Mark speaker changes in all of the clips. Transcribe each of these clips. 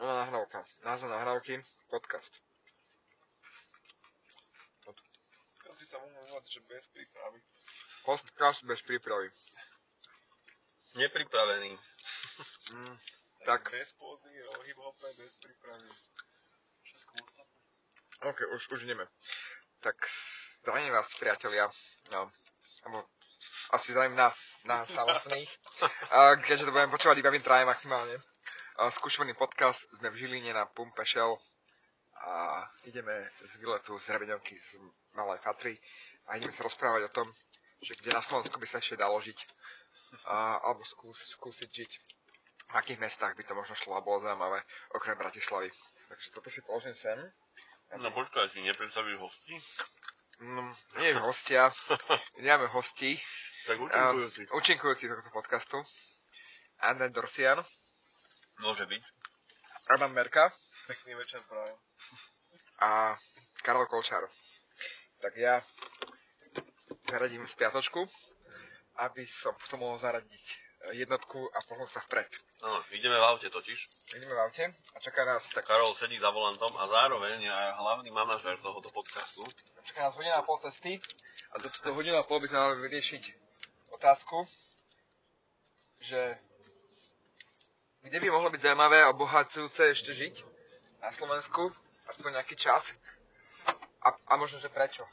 Speaker 1: nahrávka. Názov nahrávky, podcast.
Speaker 2: Teraz by sa mohol volať, že bez prípravy.
Speaker 1: Podcast bez prípravy.
Speaker 3: Nepripravený.
Speaker 1: Mm,
Speaker 2: Tak.
Speaker 1: tak,
Speaker 2: Bez pózy, o hip-hope, bez prípravy. Všetko ostatné.
Speaker 1: ok, už, už ideme. Tak, zdravím vás, priatelia. No, alebo asi zdravím nás, nás samotných. Keďže to budeme počúvať iba my traje maximálne. A skúšený podcast, sme v Žiline na Pumpe Shell a ideme z výletu z Rebeňovky z Malej Fatry a ideme sa rozprávať o tom, že kde na Slovensku by sa ešte dalo žiť a, alebo skús, skúsiť žiť v akých mestách by to možno šlo a bolo zaujímavé okrem Bratislavy. Takže toto si položím sem.
Speaker 3: No počkaj, si nepredstavíš hostí?
Speaker 1: No, nie hostia, nemáme hostí.
Speaker 3: Tak účinkujúci.
Speaker 1: Uh, účinkujúci tohto podcastu. Anden Dorsian,
Speaker 3: Môže byť.
Speaker 1: Roman Merka
Speaker 2: Pekný večer prajem.
Speaker 1: a Karol Kolčár. Tak ja zaradím spiatočku, aby som potom mohol zaradiť jednotku a pohnúť sa vpred.
Speaker 3: Áno, ideme v aute totiž.
Speaker 1: Ideme v aute a čaká nás, tak,
Speaker 3: Karol sedí za volantom a zároveň je aj hlavný manažér tohoto podcastu.
Speaker 1: čaká nás hodina a pol cesty a do túto hodinu a pol by sme mali vyriešiť otázku, že kde by mohlo byť zaujímavé a obohacujúce ešte žiť na Slovensku, aspoň nejaký čas a, a možno, že prečo.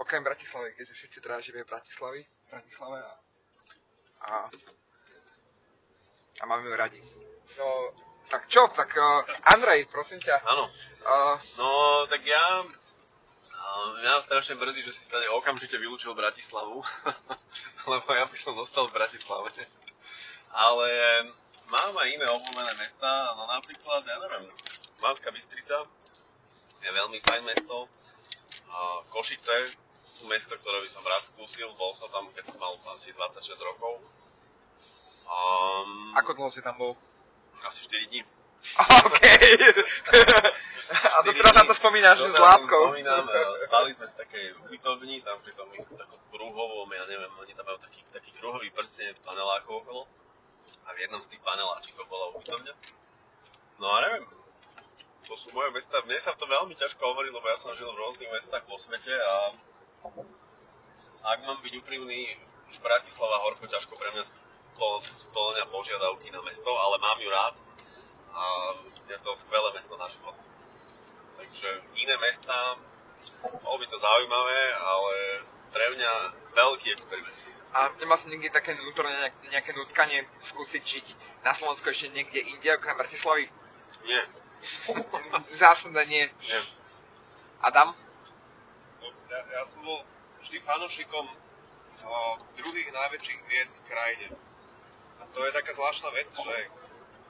Speaker 1: Okrem Bratislavy, keďže všetci teda žijeme v Bratislavy, Bratislave a, a, a máme ju radi. No, tak čo, tak uh, Andrej, prosím ťa,
Speaker 3: Áno.
Speaker 1: uh,
Speaker 3: No, tak ja... Mňa strašne mrzí, že si stane okamžite vylúčil Bratislavu, lebo ja by som zostal v Bratislave. Ale mám aj iné obľúbené mesta, no napríklad, ja neviem, Banská Bystrica je veľmi fajn mesto. A Košice sú mesto, ktoré by som rád skúsil, bol som tam, keď som mal asi 26 rokov. Um,
Speaker 1: ako dlho si tam bol?
Speaker 3: Asi 4 dní.
Speaker 1: OK. a to teraz na to spomínaš s láskou.
Speaker 3: Spomínam, spali sme v takej ubytovni, tam pri tom takom kruhovom, ja neviem, oni tam majú taký, taký kruhový prstenec panelákov okolo. A v jednom z tých paneláčikov bola ubytovňa. No a neviem, to sú moje mesta. Mne sa to veľmi ťažko hovorí, lebo ja som žil v rôznych mestách vo svete a ak mám byť úprimný, už Bratislava horko ťažko pre mňa spl- splňa požiadavky na mesto, ale mám ju rád a je to skvelé mesto na život. Takže iné mesta, bolo by to zaujímavé, ale pre mňa veľký experiment.
Speaker 1: A nemá sa nikdy také vnútorné nejak- nejaké nutkanie skúsiť žiť na Slovensku ešte niekde inde, okrem Bratislavy?
Speaker 3: Nie,
Speaker 1: Zásadne nie.
Speaker 3: nie.
Speaker 1: Adam?
Speaker 2: No, ja, ja som bol vždy fanúšikom o, druhých najväčších miest v krajine. A to je taká zvláštna vec, že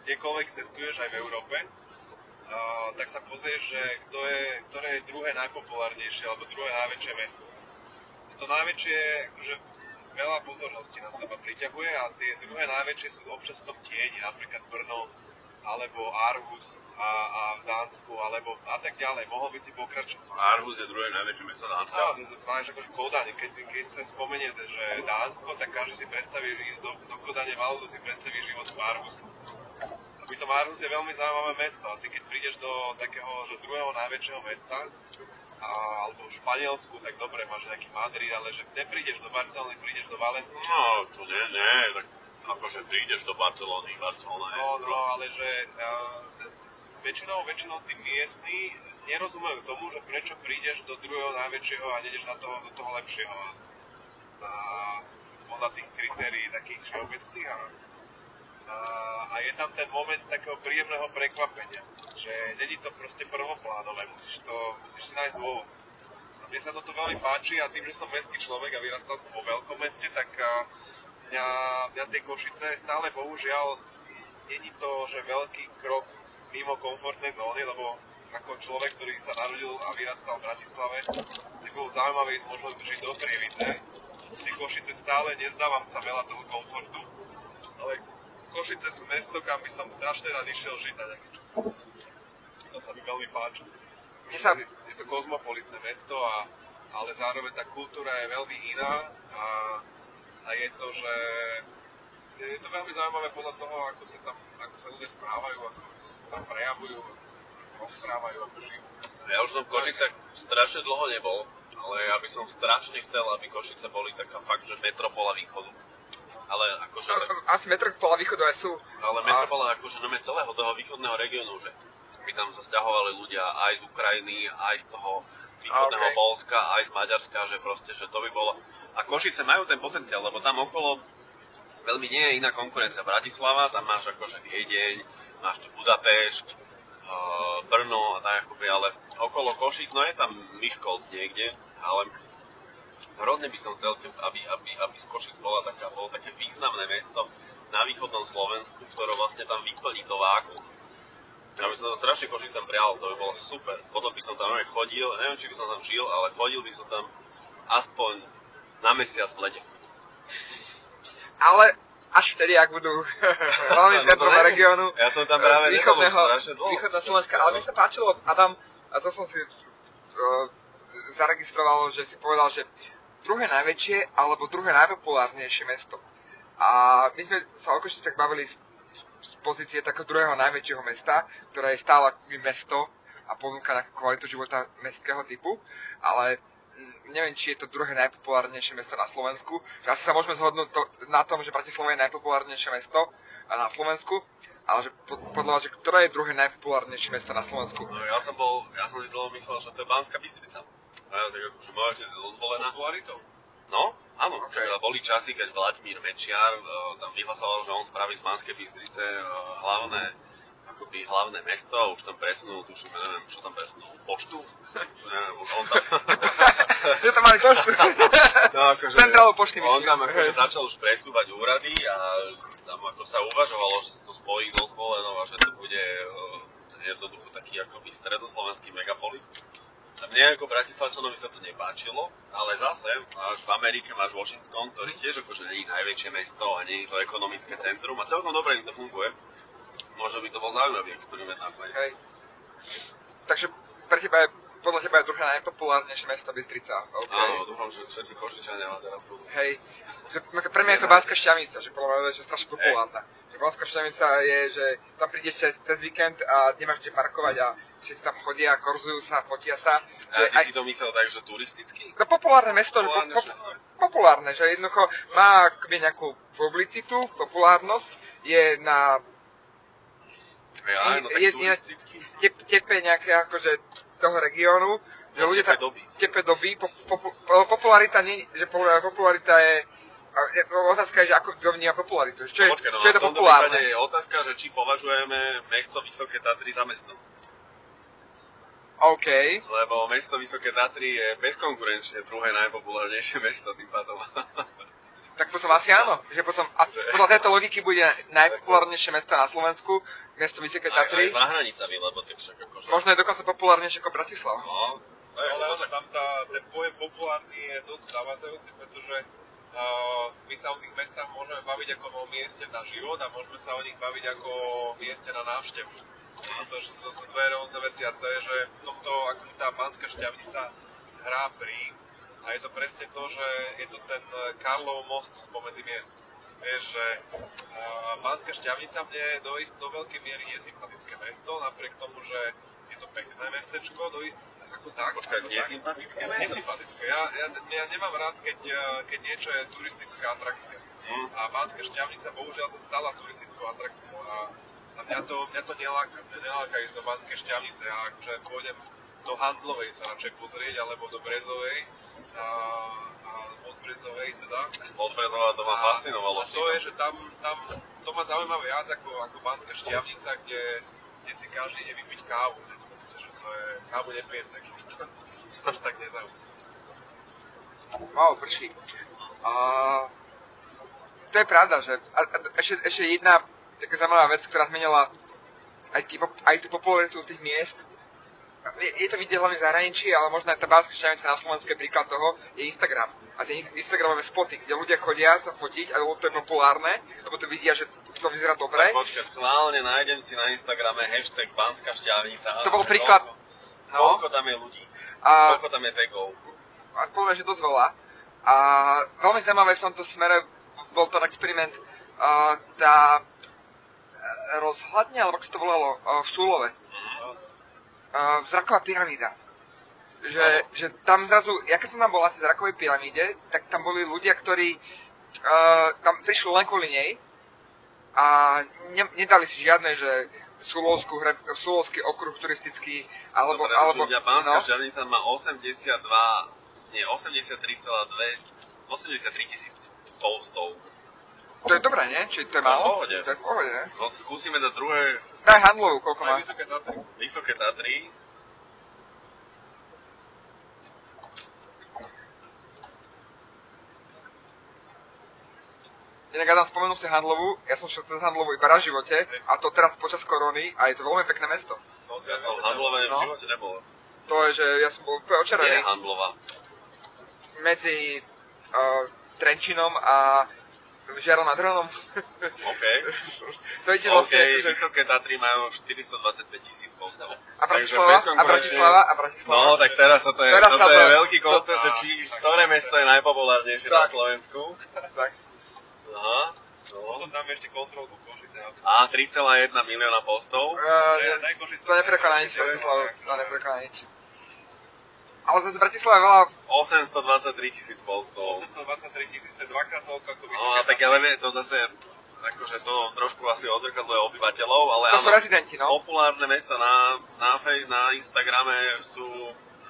Speaker 2: kdekoľvek cestuješ aj v Európe, a, tak sa pozrieš, že kto je, ktoré je druhé najpopulárnejšie alebo druhé najväčšie mesto. To najväčšie akože veľa pozornosti na seba priťahuje a tie druhé najväčšie sú občas v tom tieni, napríklad Brno, alebo Aarhus a, a v Dánsku, alebo a tak ďalej. Mohol by si pokračovať.
Speaker 3: Aarhus je druhé najväčšie mesto Dánska.
Speaker 2: Áno, máš akože Kodane, keď, keď sa spomenie, že Dánsko, tak každý si predstaví, že ísť do, do Kodane, malo si predstaví život v Aarhus. A pritom Aarhus je veľmi zaujímavé mesto a ty keď prídeš do takého, že druhého najväčšieho mesta, alebo v Španielsku, tak dobre, máš nejaký Madrid, ale že neprídeš do Barcelony, prídeš do Valencie.
Speaker 3: No, to nie, nie, tak akože prídeš do Barcelony, Barcelona je
Speaker 2: No, no, ale že uh, väčšinou, väčšinou tí miestni nerozumejú tomu, že prečo prídeš do druhého najväčšieho a nejdeš na toho, do toho lepšieho. A podľa tých kritérií takých všeobecných. A, a, je tam ten moment takého príjemného prekvapenia, že není to proste prvoplánové, musíš, to, musíš si nájsť dôvod. A mne sa toto veľmi páči a tým, že som mestský človek a vyrastal som vo veľkom meste, tak mňa, mňa tie Košice stále bohužiaľ není to, že veľký krok mimo komfortnej zóny, lebo ako človek, ktorý sa narodil a vyrastal v Bratislave, tak bolo zaujímavé ísť možno žiť do Prievidze. Tie Košice stále nezdávam sa veľa toho komfortu, ale Košice sú mesto, kam by som strašne rád išiel žiť na nejaký čas. To sa mi veľmi páči.
Speaker 1: Mne sa-
Speaker 2: Je to kozmopolitné mesto, a, ale zároveň tá kultúra je veľmi iná a, a je to, že, je to veľmi zaujímavé podľa toho, ako sa tam, ako sa ľudia správajú, ako sa prejavujú, rozprávajú, ako žijú.
Speaker 3: Ja už som v Košicách strašne dlho nebol, ale ja by som strašne chcel, aby Košice boli taká fakt, že metropola východu. Ale akože... Tak,
Speaker 1: Asi metropola východu aj sú.
Speaker 3: ale metropola akože nome celého toho východného regiónu, že by tam sa stiahovali ľudia aj z Ukrajiny, aj z toho východného
Speaker 1: A, okej.
Speaker 3: Polska, aj z Maďarska, že proste, že to by bolo... A Košice majú ten potenciál, lebo tam okolo veľmi nie je iná konkurencia. Bratislava, tam máš akože Viedeň, máš tu Budapešť, Brno a tak akoby, ale okolo Košic, no je tam Miškolc niekde, ale hrozne by som chcel, aby, aby, aby Košic bola taká, bolo také významné mesto na východnom Slovensku, ktoré vlastne tam vyplní to vákuum. Ja by som to strašne Košicam prial, to by bolo super. Potom by som tam aj chodil, neviem, či by som tam žil, ale chodil by som tam aspoň na mesiac v lete.
Speaker 1: Ale až vtedy, ak budú hlavne
Speaker 3: No to
Speaker 1: centrom
Speaker 3: neviem.
Speaker 1: regiónu
Speaker 3: Ja som tam práve už
Speaker 1: východného, východného Slovenska. Ale mi sa páčilo, Adam, a to som si uh, zaregistroval, že si povedal, že druhé najväčšie alebo druhé najpopulárnejšie mesto. A my sme sa o Košicách bavili z, z pozície takého druhého najväčšieho mesta, ktoré je stále mesto a ponúka nejakú kvalitu života mestského typu, ale mm, neviem, či je to druhé najpopulárnejšie mesto na Slovensku. Asi sa môžeme zhodnúť to, na tom, že Bratislava je najpopulárnejšie mesto na Slovensku, ale že po, podľa vás, že ktoré je druhé najpopulárnejšie mesto na Slovensku?
Speaker 3: No, ja som bol, ja som si dlho myslel, že to je Banská Bystrica. A ja tak akože si dozvolená.
Speaker 2: Popularitou.
Speaker 3: No, áno,
Speaker 1: Okay.
Speaker 3: okay. boli časy, keď Vladimír Mečiar uh, tam vyhlasoval, že on spraví z Banskej Bystrice uh, hlavné, akoby hlavné mesto už tam presunul, tuším, neviem, čo tam presunul, poštu? neviem, on tam...
Speaker 1: že to mali poštu.
Speaker 3: no, akože,
Speaker 1: Centrálu pošty
Speaker 3: On
Speaker 1: myslíš.
Speaker 3: tam akože začal už presúvať úrady a tam ako sa uvažovalo, že sa to spojí so zvolenou a že to bude uh, jednoducho taký akoby stredoslovenský megapolis. Mne ako Bratislavčanovi sa to nepáčilo, ale zase máš v Amerike máš Washington, ktorý tiež akože nie je najväčšie mesto a nie je to ekonomické centrum a celkom dobre im to funguje. Možno by to bol zaujímavý experiment nakoniec.
Speaker 1: Hej. Takže pre teba je, podľa teba je druhé najpopulárnejšie mesto Bystrica. Okay.
Speaker 3: Áno, dúfam, že všetci Košičania teraz budú.
Speaker 1: Hej. Že, pre mňa je to Banská šťavnica, že podľa mňa je strašne populárna. Že Banská šťavnica je, že tam prídeš cez, cez víkend a nemáš kde parkovať a všetci tam chodia, korzujú sa, fotia sa.
Speaker 3: A
Speaker 1: Že
Speaker 3: ty
Speaker 1: aj,
Speaker 3: si to myslel tak, že turisticky?
Speaker 1: no populárne mesto, že po,
Speaker 3: Populárne,
Speaker 1: po,
Speaker 3: že-
Speaker 1: populárne, že jednoducho má akoby nejakú publicitu, populárnosť, je na
Speaker 3: Ja, no tak
Speaker 1: je-
Speaker 3: turisticky.
Speaker 1: tep, tepe nejaké akože toho regiónu, že
Speaker 3: No,
Speaker 1: ľudia tam
Speaker 3: doby.
Speaker 1: tepe doby, po, po, po, popularita nie, že po- popularita je otázka je, že ako vníma popularitu. Čo je,
Speaker 3: Počkaj, no
Speaker 1: čo je to populárne?
Speaker 3: je otázka, že či považujeme mesto Vysoké Tatry za mesto.
Speaker 1: OK.
Speaker 3: Lebo mesto Vysoké Tatry je bezkonkurenčne druhé najpopulárnejšie mesto tým pádom.
Speaker 1: Tak potom asi áno. Že potom, a podľa tejto logiky bude najpopulárnejšie mesto na Slovensku, mesto Vysoké
Speaker 3: aj, aj
Speaker 1: Tatry.
Speaker 3: za hranicami, lebo tak však akože...
Speaker 1: Možno je dokonca populárnejšie ako Bratislava.
Speaker 3: No, je,
Speaker 2: Ale
Speaker 3: tak-
Speaker 2: tam tá, ten pojem populárny je dosť zavádzajúci, pretože uh, my sa o tých mestách môžeme baviť ako o mieste na život a môžeme sa o nich baviť ako o mieste na návštevu. A to, že to sú dve rôzne veci a to je, že v tomto akože tá Banská šťavnica hrá pri a je to presne to, že je to ten Karlov most spomedzi miest. Vieš, že Banská šťavnica mne do, ist, do veľkej miery je sympatické mesto, napriek tomu, že je to pekné mestečko, do ist, ako tak.
Speaker 3: Počkaj,
Speaker 2: tak.
Speaker 3: nesympatické mesto?
Speaker 2: Nesympatické. Ja, ja, ja nemám rád, keď, eh, keď niečo je turistická atrakcia.
Speaker 3: Hm.
Speaker 2: A Banská šťavnica bohužiaľ sa stala turistickou atrakciou. A, a mňa, to, mňa to neláka. Mňa neláka ísť do Banskej šťavnice. Ja akože pôjdem do Handlovej sa radšej pozrieť, alebo do Brezovej. Od Brezovej teda.
Speaker 3: Od Brezova to ma fascinovalo.
Speaker 2: A to je, že tam, tam to ma zaujíma viac ako, ako Banská šťavnica, kde, kde si každý ide vypiť kávu. Že, proste, že to je, kávu nepijem, takže to až tak nezaujíma.
Speaker 1: Wow, prší. A to je pravda, že a, a, ešte, ešte jedna taká zaujímavá vec, ktorá zmenila aj, tý, aj tú popularitu tých miest. Je, to vidieť hlavne v zahraničí, ale možno aj tá Banská šťavnica na Slovensku je príklad toho, je Instagram. A tie Instagramové spoty, kde ľudia chodia sa fotiť, a to je populárne, lebo to vidia, že to vyzerá dobre.
Speaker 3: Počkaj, schválne nájdem si na Instagrame hashtag Banská šťavnica.
Speaker 1: To bol príklad.
Speaker 3: Koľko,
Speaker 1: No,
Speaker 3: koľko tam je ľudí?
Speaker 1: a
Speaker 3: Koľko tam je tagov?
Speaker 1: a poviem, že dosť veľa. A veľmi zaujímavé v tomto smere bol ten experiment uh, tá e, rozhľadňa, alebo ako sa to volalo, uh, v Súlove. Uh, zraková pyramída. Že, že tam zrazu, ja keď som tam bol na tej zrakovej pyramíde, tak tam boli ľudia, ktorí uh, tam prišli len kvôli nej a ne, nedali si žiadne, že Sulovskú, Sulovský okruh turistický, alebo...
Speaker 3: Dobre,
Speaker 1: alebo
Speaker 3: ľudia, Pánska
Speaker 1: no,
Speaker 3: Šťavnica má 82, nie, 83,2, 83 tisíc postov.
Speaker 1: To je dobré, nie? Či to je málo?
Speaker 3: pohode.
Speaker 1: To je v pohode, ne?
Speaker 3: No, skúsime dať druhé
Speaker 1: Daj handlovú, koľko má.
Speaker 2: Vysoké Tatry.
Speaker 3: Vysoké Tatry.
Speaker 1: Inak ja dám spomenúť si handlovú, ja som šiel cez handlovú iba raz v živote, a to teraz počas korony, a je to veľmi pekné mesto.
Speaker 3: Ja som handlové v
Speaker 1: No.
Speaker 3: živote nebol.
Speaker 1: To je, že ja som bol úplne očarený
Speaker 3: je handlová.
Speaker 1: medzi uh, Trenčinom a Žiarom nad Hronom.
Speaker 3: OK.
Speaker 1: to ide
Speaker 3: OK,
Speaker 1: vlastne, že...
Speaker 3: Vysoké Tatry majú 425 tisíc postov.
Speaker 1: A Bratislava, a Bratislava, a Bratislava.
Speaker 3: No, tak teraz to je,
Speaker 1: Teraz
Speaker 3: toto
Speaker 1: sa
Speaker 3: je
Speaker 1: to-
Speaker 3: veľký kontest, že
Speaker 2: to-
Speaker 3: či, ktoré mesto je najpopulárnejšie na. Slovensku.
Speaker 1: Tak.
Speaker 3: Aha. No.
Speaker 2: Potom dáme ešte kontrolu Košice.
Speaker 3: A 3,1 milióna postov.
Speaker 1: Uh, to neprekoná nič, Bratislava, to neprekoná nič. Ale zase Bratislava je veľa
Speaker 3: 823 tisíc postov.
Speaker 2: 823 tisíc, to je dvakrát toľko ako
Speaker 3: No
Speaker 2: vysoké
Speaker 3: a tak ale vie, to zase, akože to trošku asi odzrkadluje obyvateľov, ale
Speaker 1: To sú
Speaker 3: áno,
Speaker 1: rezidenti, no.
Speaker 3: populárne mesta na, na, fej, na Instagrame sú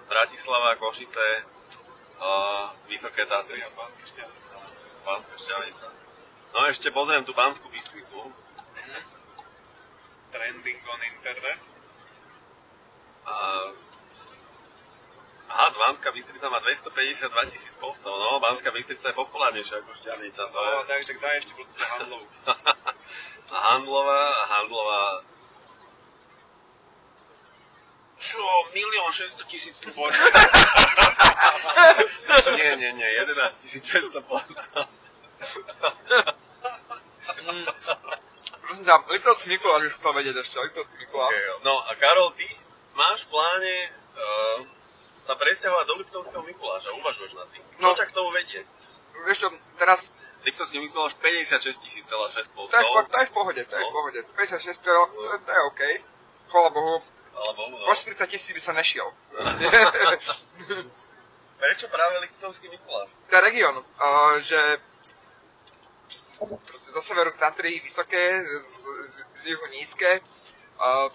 Speaker 3: Bratislava, Košice, uh, Vysoké Tatry
Speaker 2: a Pánska Šťavnica.
Speaker 3: Pánska Šťavnica. No ešte pozriem tú Pánsku Bystricu.
Speaker 2: Trending on internet.
Speaker 3: A... Aha, Banská Bystrica má 252 tisíc postov, no, Banská Bystrica je populárnejšia ako Šťavnica, to je...
Speaker 2: No, tak, tak daj ešte proste handlov.
Speaker 3: a Handlová, Handlová... Čo, milión 600 tisíc nie, nie, nie, 11 600 postov.
Speaker 1: Prosím ťa, Liptovský Mikuláš už chcel vedieť ešte, Liptovský Mikuláš.
Speaker 3: Okay, no a Karol, ty máš v pláne uh, sa presťahovať do Liptovského Mikuláša, uvažuješ nad tým. Čo
Speaker 1: No.
Speaker 3: ťa k tomu vedie?
Speaker 1: Vieš čo, teraz,
Speaker 3: Liptovský Mikuláš 56 tisíc, celá 6
Speaker 1: to je, to je v pohode, to je v
Speaker 3: No.
Speaker 1: pohode. 56, to je, to, to je OK. Chvala Bohu,
Speaker 3: Alebo, no.
Speaker 1: po 40 tisíc by som nešiel.
Speaker 3: Prečo práve Liptovský Mikuláš?
Speaker 1: to je region, uh, že proste zo severu Tatry vysoké, z, z, z juhu nízke, uh,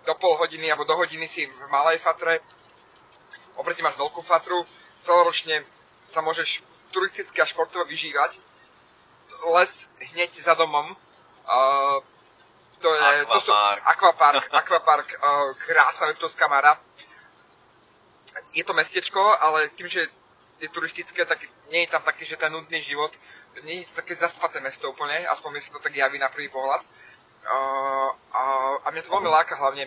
Speaker 1: do pol hodiny alebo do hodiny si v malej fatre, oproti máš veľkú fatru, celoročne sa môžeš turisticky a športovo vyžívať. Les hneď za domom, uh, to je, to sú,
Speaker 3: Aquapark.
Speaker 1: aquapark, aquapark, uh, krásna Liptovská Mara. Je to mestečko, ale tým, že je turistické, tak nie je tam taký, že ten nudný život, nie je to také zaspaté mesto úplne, aspoň mi sa to tak javí na prvý pohľad. Uh, a, a mňa to veľmi láka hlavne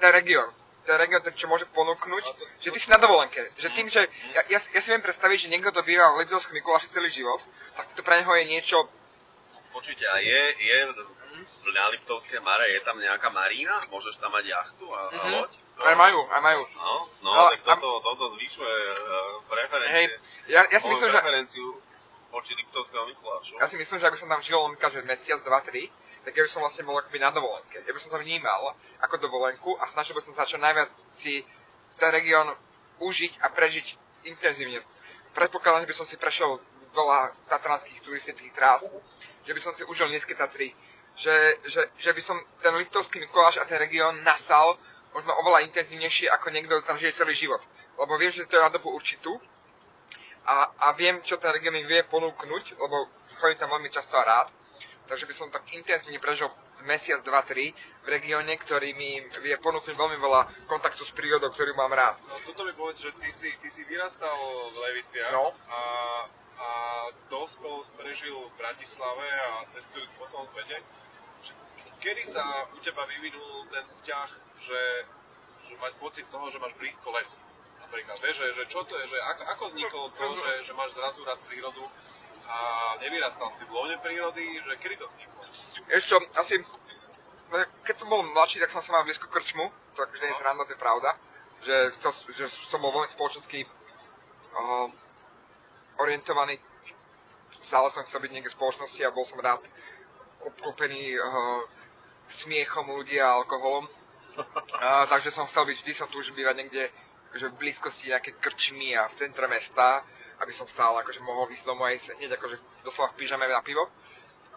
Speaker 1: ten región. Ten ten, čo môže ponúknuť,
Speaker 2: to-
Speaker 1: že ty si na dovolenke. Že tým, že ja, ja, si- ja si viem predstaviť, že niekto, kto býva v Liptovskom Mikuláši celý život, tak to pre neho je niečo
Speaker 3: Počujte, a je, je na Liptovské Mare, je tam nejaká marína? Môžeš tam mať jachtu a, a
Speaker 1: Mhm.
Speaker 3: loď?
Speaker 1: Aj majú, aj majú.
Speaker 3: No, no,
Speaker 1: No,
Speaker 3: tak toto, toto zvyšuje uh, preferencie.
Speaker 1: Hej, ja, ja si myslím, že...
Speaker 3: preferenciu voči Liptovského Mikulášu.
Speaker 1: Ja si myslím, že ak by som tam žil že mesiac, dva, tri, tak ja by som vlastne bol akoby na dovolenke. Ja by som to vnímal ako dovolenku a snažil by som sa čo najviac si ten región užiť a prežiť intenzívne. Predpokladám, že by som si prešiel veľa tatranských turistických trás, že by som si užil nízke Tatry, že, že, že by som ten Liptovský Mikuláš a ten región nasal možno oveľa intenzívnejšie ako niekto, kto tam žije celý život. Lebo viem, že to je na dobu určitú a, a viem, čo ten región mi vie ponúknuť, lebo chodím tam veľmi často a rád. Takže by som tak intenzívne prežil mesiac, dva, tri v regióne, ktorý mi vie ponúknuť veľmi veľa kontaktu s prírodou, ktorú mám rád.
Speaker 2: No toto mi povedz, že ty si, ty si vyrastal v Leviciach
Speaker 1: No.
Speaker 2: a, a dospel prežil v Bratislave a cestujúc po celom svete. Kedy sa u teba vyvinul ten vzťah, že, že mať pocit toho, že máš blízko lesu? Napríklad, vieš, že, že čo to je, že ako, ako vzniklo to, že, že máš zrazu rád prírodu a nevyrastal si v lone prírody, že kedy to vzniklo?
Speaker 1: Ešte, asi, keď som bol mladší, tak som sa mal blízko krčmu, to akože nie je sranda, to je pravda, že, to, že som bol veľmi spoločensky uh, orientovaný stále som chcel byť niekde v spoločnosti a bol som rád obklopený uh, smiechom ľudí a alkoholom. Uh, takže som chcel byť, vždy som už bývať niekde akože v blízkosti nejaké krčmy a v centre mesta, aby som stále akože mohol ísť domov aj hneď akože doslova v pyžame na pivo.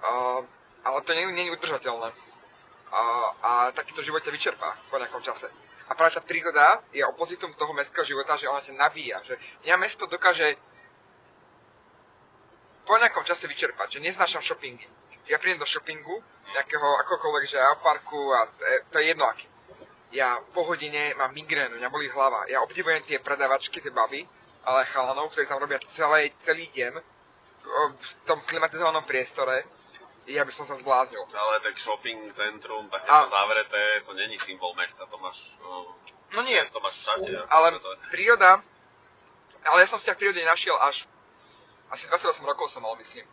Speaker 1: Uh, ale to nie, nie je udržateľné. Uh, a takýto život ťa vyčerpá po nejakom čase. A práve tá príroda je opozitom toho mestského života, že ona ťa nabíja. Že ja mesto dokáže po nejakom čase vyčerpať, že neznášam shoppingy. Ja prídem do shoppingu, nejakého akokoľvek, že parku a to je jedno aký. Ja po hodine mám migrénu, mňa bolí hlava. Ja obdivujem tie predavačky, tie baby, ale chalanov, ktorí tam robia celý, celý deň v tom klimatizovanom priestore, ja by som sa zbláznil.
Speaker 3: Ale tak shopping centrum, takéto a... zavreté, to není symbol mesta, to máš...
Speaker 1: No nie.
Speaker 3: To máš všade.
Speaker 1: Ale príroda, ale ja som vzťah prírode našiel až asi 28 rokov som mal, myslím.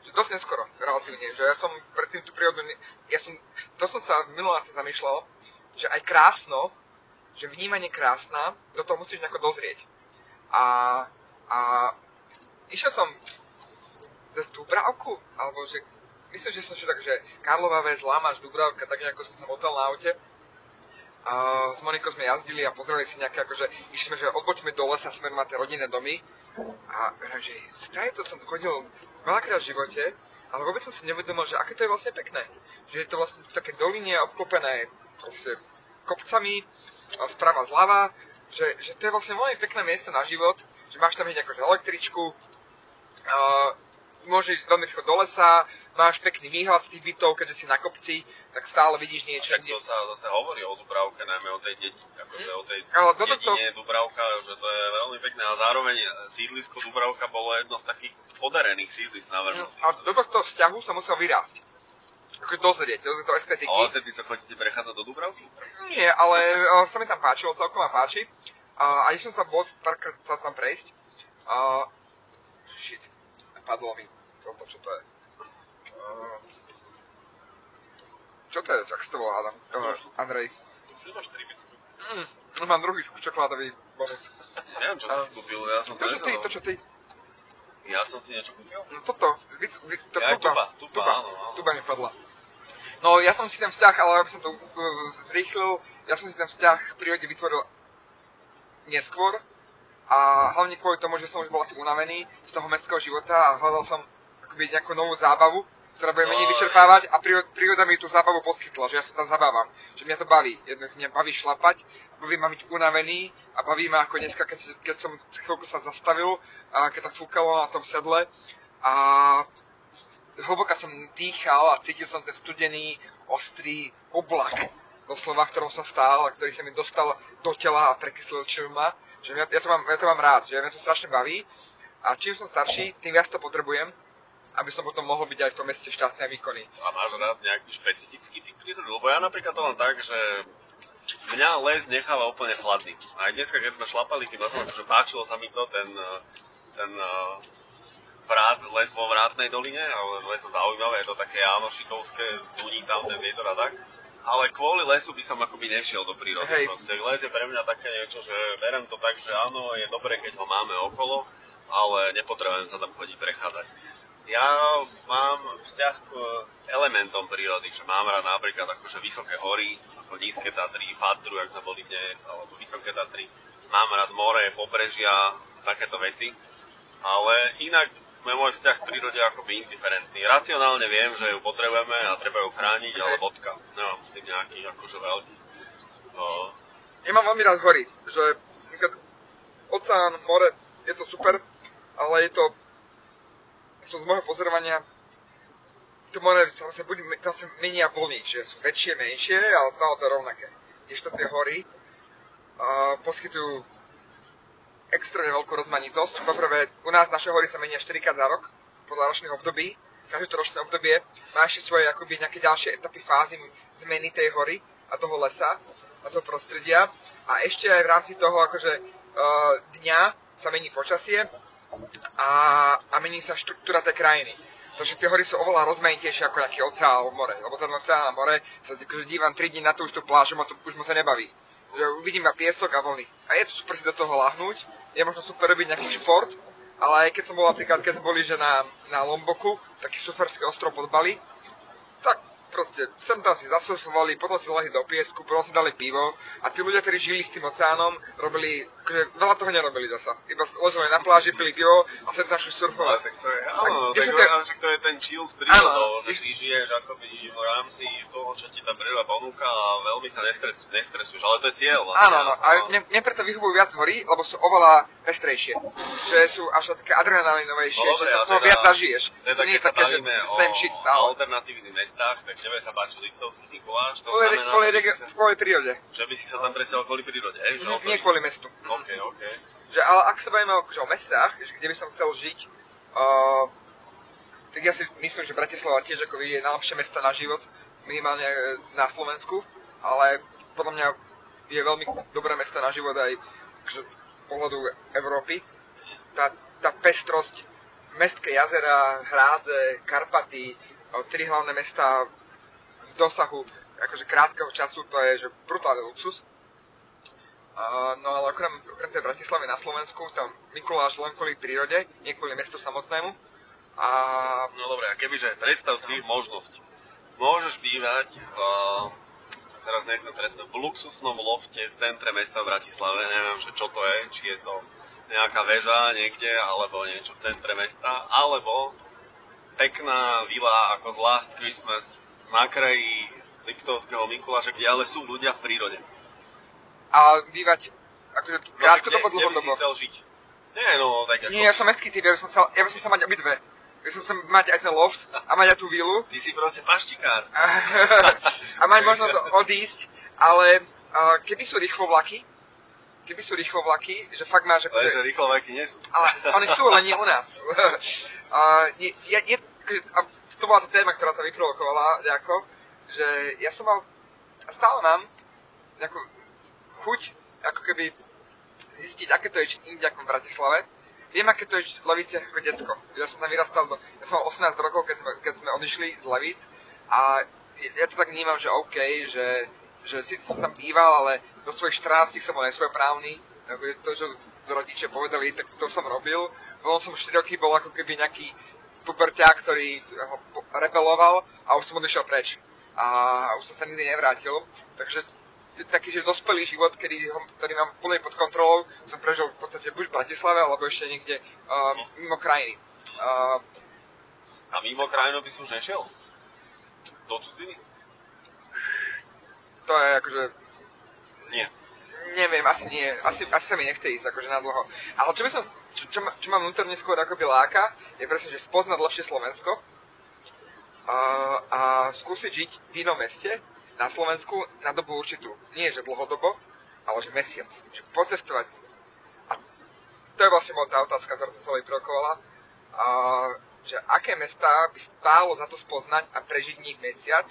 Speaker 1: Že dosť neskoro, relatívne. Že ja som predtým tú prírodu, ja som, to som sa v zamýšľal, že aj krásno, že vnímanie krásna, do toho musíš nejako dozrieť. A, a išiel som cez Dubravku, alebo že, myslím, že som šiel tak, že Karlova väz, Lámaš, Dubravka, tak nejako som sa motal na aute. A s Monikou sme jazdili a pozreli si nejaké, akože išli sme, že odbočme do lesa smerom na tie rodinné domy a verím, že to som chodil veľakrát v živote, ale vôbec som si nevedomil, že aké to je vlastne pekné. Že je to vlastne také doline obklopené proste kopcami, sprava zľava, že, že to je vlastne veľmi pekné miesto na život, že máš tam hneď akože električku, uh, môžeš ísť veľmi rýchlo do lesa, máš pekný výhľad z tých bytov, keďže si na kopci, tak stále vidíš niečo.
Speaker 3: Tak to sa zase hovorí o Dubravke, najmä o tej dedine, akože o tej Ale dedine to... Dubravka, že to je veľmi pekné a zároveň sídlisko Dubravka bolo jedno z takých podarených sídlis na Vrnosti.
Speaker 1: A do tohto vzťahu sa musel vyrásť. Ako dozrieť, do to estetiky.
Speaker 3: Ale tedy sa chodíte prechádzať do Dubravky?
Speaker 1: Nie, ale uh, sa mi tam páčilo, celkom ma páči. Uh, a som sa bol párkrát sa tam prejsť. Uh, shit, padlo mi toto, čo to je. Uh, čo to je, tak to volá Adam? Uh, Andrej.
Speaker 2: Už máš 3 bitky.
Speaker 1: Mm, mám druhý čokoládový bonus.
Speaker 3: Neviem, čo si kúpil, ja som
Speaker 1: to, čo ty, to, čo ty.
Speaker 3: Ja som si niečo kúpil?
Speaker 1: No toto, vy, vy, to,
Speaker 3: ja, tuba, tuba, tuba, áno.
Speaker 1: tuba mi padla. No, ja som si ten vzťah, ale aby som to uh, zrýchlil, ja som si ten vzťah v prírode vytvoril neskôr a hlavne kvôli tomu, že som už bol asi unavený z toho mestského života a hľadal som akoby nejakú novú zábavu, ktorá bude menej no, vyčerpávať a príroda mi tú zábavu poskytla, že ja sa tam zabávam, že mňa to baví. Jednoducho mňa baví šlapať, baví ma byť unavený a baví ma ako dneska, keď, keď som chvíľku sa zastavil, a keď tam fúkalo na tom sedle a hlboka som dýchal a cítil som ten studený, ostrý oblak doslova, v ktorom som stál a ktorý sa mi dostal do tela a prekyslil čilma. Že ja, ja, to mám, ja to mám rád, že mňa to strašne baví. A čím som starší, tým viac to potrebujem aby som potom mohol byť aj v tom meste šťastný a výkonný.
Speaker 3: A máš rád nejaký špecifický typ prírody? Lebo ja napríklad to mám tak, že mňa les necháva úplne chladný. Aj dneska, keď sme šlapali tým lesom, že páčilo sa mi to, ten, ten vrát, les vo Vrátnej doline, ale je to zaujímavé, je to také Janošikovské, duní tam ten vietor a tak. Ale kvôli lesu by som akoby nešiel do prírody. Hej. Proste les je pre mňa také niečo, že berem to tak, že áno, je dobré, keď ho máme okolo, ale nepotrebujem sa tam chodiť prechádzať ja mám vzťah k elementom prírody, že mám rád napríklad akože vysoké hory, ako nízke Tatry, Fatru, ak sme boli dnes, alebo vysoké Tatry. Mám rád more, pobrežia, takéto veci. Ale inak môj vzťah k prírode akoby indiferentný. Racionálne viem, že ju potrebujeme a treba ju chrániť, ale bodka. Nemám s tým nejaký akože veľký.
Speaker 1: No. Ja mám veľmi rád hory, že oceán, more, je to super, ale je to to z môjho pozorovania to more tam sa, buď, tam sa menia vlny, že sú väčšie, menšie, ale stále to rovnaké. to tie hory uh, poskytujú extrémne veľkú rozmanitosť. Poprvé, u nás naše hory sa menia 4 krát za rok, podľa ročných období. Každé to ročné obdobie má ešte svoje akoby nejaké ďalšie etapy fázy zmeny tej hory a toho lesa a toho prostredia. A ešte aj v rámci toho akože uh, dňa sa mení počasie, a, a mení sa štruktúra tej krajiny. Takže tie hory sú oveľa rozmanitejšie ako nejaký oceán alebo more. Lebo ten oceán a more sa akože dívam 3 dní na tú istú pláž, ma to, už ma to nebaví. Že uvidím na piesok a vlny. A je to super si do toho lahnúť, je možno super robiť nejaký šport, ale aj keď som bol napríklad, keď sme boli že na, na Lomboku, taký surferský ostrov pod Bali, tak proste sem tam si zasurfovali, potom si lahli do piesku, potom si dali pivo a tí ľudia, ktorí žili s tým oceánom, robili, akože veľa toho nerobili zasa. Iba ležali na pláži, pili pivo a sem tam šli surfovať.
Speaker 3: Ale to je, áno, tak,
Speaker 1: tie-
Speaker 3: ale však to je ten chill s prírodou, že ty žiješ akoby v rámci toho, čo ti tá príroda ponúka a veľmi sa nestres, nestresuješ, ale to je cieľ.
Speaker 1: Áno, áno, a mne, mne preto vyhovujú viac hory, lebo sú oveľa pestrejšie. Že sú až také adrenalinovejšie,
Speaker 3: No
Speaker 1: že
Speaker 3: dobre,
Speaker 1: to
Speaker 3: teda-
Speaker 1: viac zažiješ.
Speaker 3: Teda
Speaker 1: To nie je také, že same shit stále.
Speaker 3: alternatívnych mestách, tak tebe sa páči Liptovský Mikuláš, to
Speaker 1: Kvôli,
Speaker 3: znamená,
Speaker 1: kvôli, rege-
Speaker 3: sa,
Speaker 1: kvôli prírode.
Speaker 3: že by si sa tam presťahoval kvôli prírode, hej? Že to
Speaker 1: Nie kvôli mestu.
Speaker 3: OK, OK.
Speaker 1: Že, ale ak sa bavíme o, mestách, že kde by som chcel žiť, uh, tak ja si myslím, že Bratislava tiež ako je najlepšie mesto na život, minimálne e, na Slovensku, ale podľa mňa je veľmi dobré mesto na život aj z pohľadu Európy. Tá, tá pestrosť, mestské jazera, hrádze, Karpaty, tri hlavné mesta dosahu akože krátkeho času, to je že brutálny luxus. Uh, no ale okrem, okrem tej Bratislavy na Slovensku, tam Mikuláš len kvôli prírode, nie kvôli mestu samotnému. A
Speaker 3: No dobre, a kebyže, predstav si možnosť. Môžeš bývať v, teraz nechcem trestať, v luxusnom lofte v centre mesta v Bratislave, neviem, že čo to je, či je to nejaká väža niekde, alebo niečo v centre mesta, alebo pekná vila ako z Last Christmas na kraji Liptovského Mikuláša, kde ale sú ľudia v prírode.
Speaker 1: a bývať akože
Speaker 3: No,
Speaker 1: krátkodobo,
Speaker 3: si
Speaker 1: dlhodobo.
Speaker 3: chcel žiť? Nie, no, tak ako...
Speaker 1: Nie, ja som mestský typ, ja by som chcel, ja by som chcel mať obidve. Ja som chcel mať aj ten loft a mať aj tú vilu
Speaker 3: Ty si proste paštikár.
Speaker 1: a mať možnosť odísť, ale uh, keby sú rýchlo vlaky, keby sú rýchlo vlaky, že fakt máš
Speaker 3: Lenže
Speaker 1: akože,
Speaker 3: rýchlo vajky nie sú.
Speaker 1: ale oni sú, len nie u nás. uh, je, je, je, to bola tá téma, ktorá to vyprovokovala nejako, že ja som mal, a stále mám nejakú chuť, ako keby zistiť, aké to je žiť inde ako v Bratislave. Viem, aké to je žiť v Leviciach ako detsko. Ja som tam vyrastal, do, ja som mal 18 rokov, keď sme, keď sme odišli z Levic a ja to tak vnímam, že OK, že, že síce som tam býval, ale do svojich 14 som bol nesvojprávny. To, čo rodičia povedali, tak to som robil. Potom som 4 roky bol ako keby nejaký puberťák, ktorý ho rebeloval a už som odišiel preč. A už som sa nikdy nevrátil. Takže taký, že dospelý život, kedy ho, ktorý mám plne pod kontrolou, som prežil v podstate buď v Bratislave, alebo ešte niekde uh, mimo krajiny. Uh,
Speaker 3: A mimo krajinu by si už nešiel? Do cudziny?
Speaker 1: to je akože
Speaker 3: Nie.
Speaker 1: Neviem, asi nie. Asi, asi sa mi nechce ísť akože na dlho. Ale čo, by som, čo, čo, čo ma vnútorne skôr akoby láka, je presne, že spoznať lepšie Slovensko a, a skúsiť žiť v inom meste na Slovensku na dobu určitú. Nie, že dlhodobo, ale že mesiac. Že pocestovať. A to je vlastne bola tá otázka, ktorá to celé vyprovokovala. A, že aké mestá by stálo za to spoznať a prežiť v nich mesiac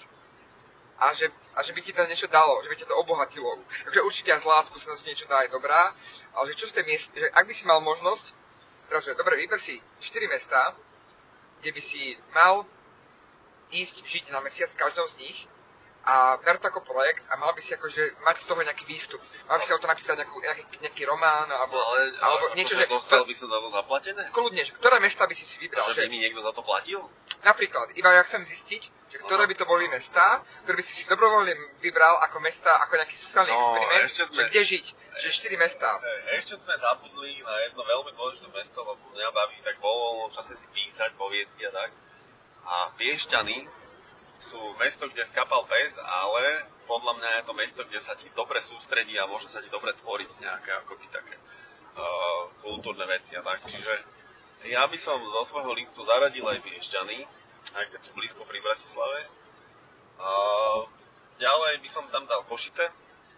Speaker 1: a že, a že by ti to niečo dalo, že by ťa to obohatilo. Takže určite aj zlá skúsenosť niečo dá aj dobrá, ale že čo sú tie miesta, že ak by si mal možnosť, teraz, že dobre, vyber si 4 mestá, kde by si mal ísť žiť na mesiac v každom z nich a ber to ako projekt a mal by si akože mať z toho nejaký výstup. Mal by si o to napísať nejakú, nejaký, nejaký román alebo,
Speaker 3: Ale,
Speaker 1: alebo
Speaker 3: ale
Speaker 1: niečo, že...
Speaker 3: dostal by som za to zaplatené?
Speaker 1: Kľudne, že ktoré mesta by si si
Speaker 3: A
Speaker 1: vybral?
Speaker 3: že by mi niekto za to platil?
Speaker 1: Napríklad, iba ja chcem zistiť, že ktoré by to boli mestá, ktoré by si si dobrovoľne vybral ako mesta, ako nejaký sociálny
Speaker 3: No,
Speaker 1: experiment,
Speaker 3: sme-
Speaker 1: že kde žiť, že 4 mestá.
Speaker 3: Hej, Ešte sme zabudli na jedno veľmi dôležité mesto, lebo mňa baví tak vo čase si písať poviedky a tak. A Piešťany sú mesto, kde skapal pes, ale podľa mňa je to mesto, kde sa ti dobre sústredí a môže sa ti dobre tvoriť nejaké akoby také uh, kultúrne veci a tak. Čiže ja by som zo svojho listu zaradil aj Piešťany, aj keď sú blízko pri Bratislave. Uh, ďalej by som tam dal Košice,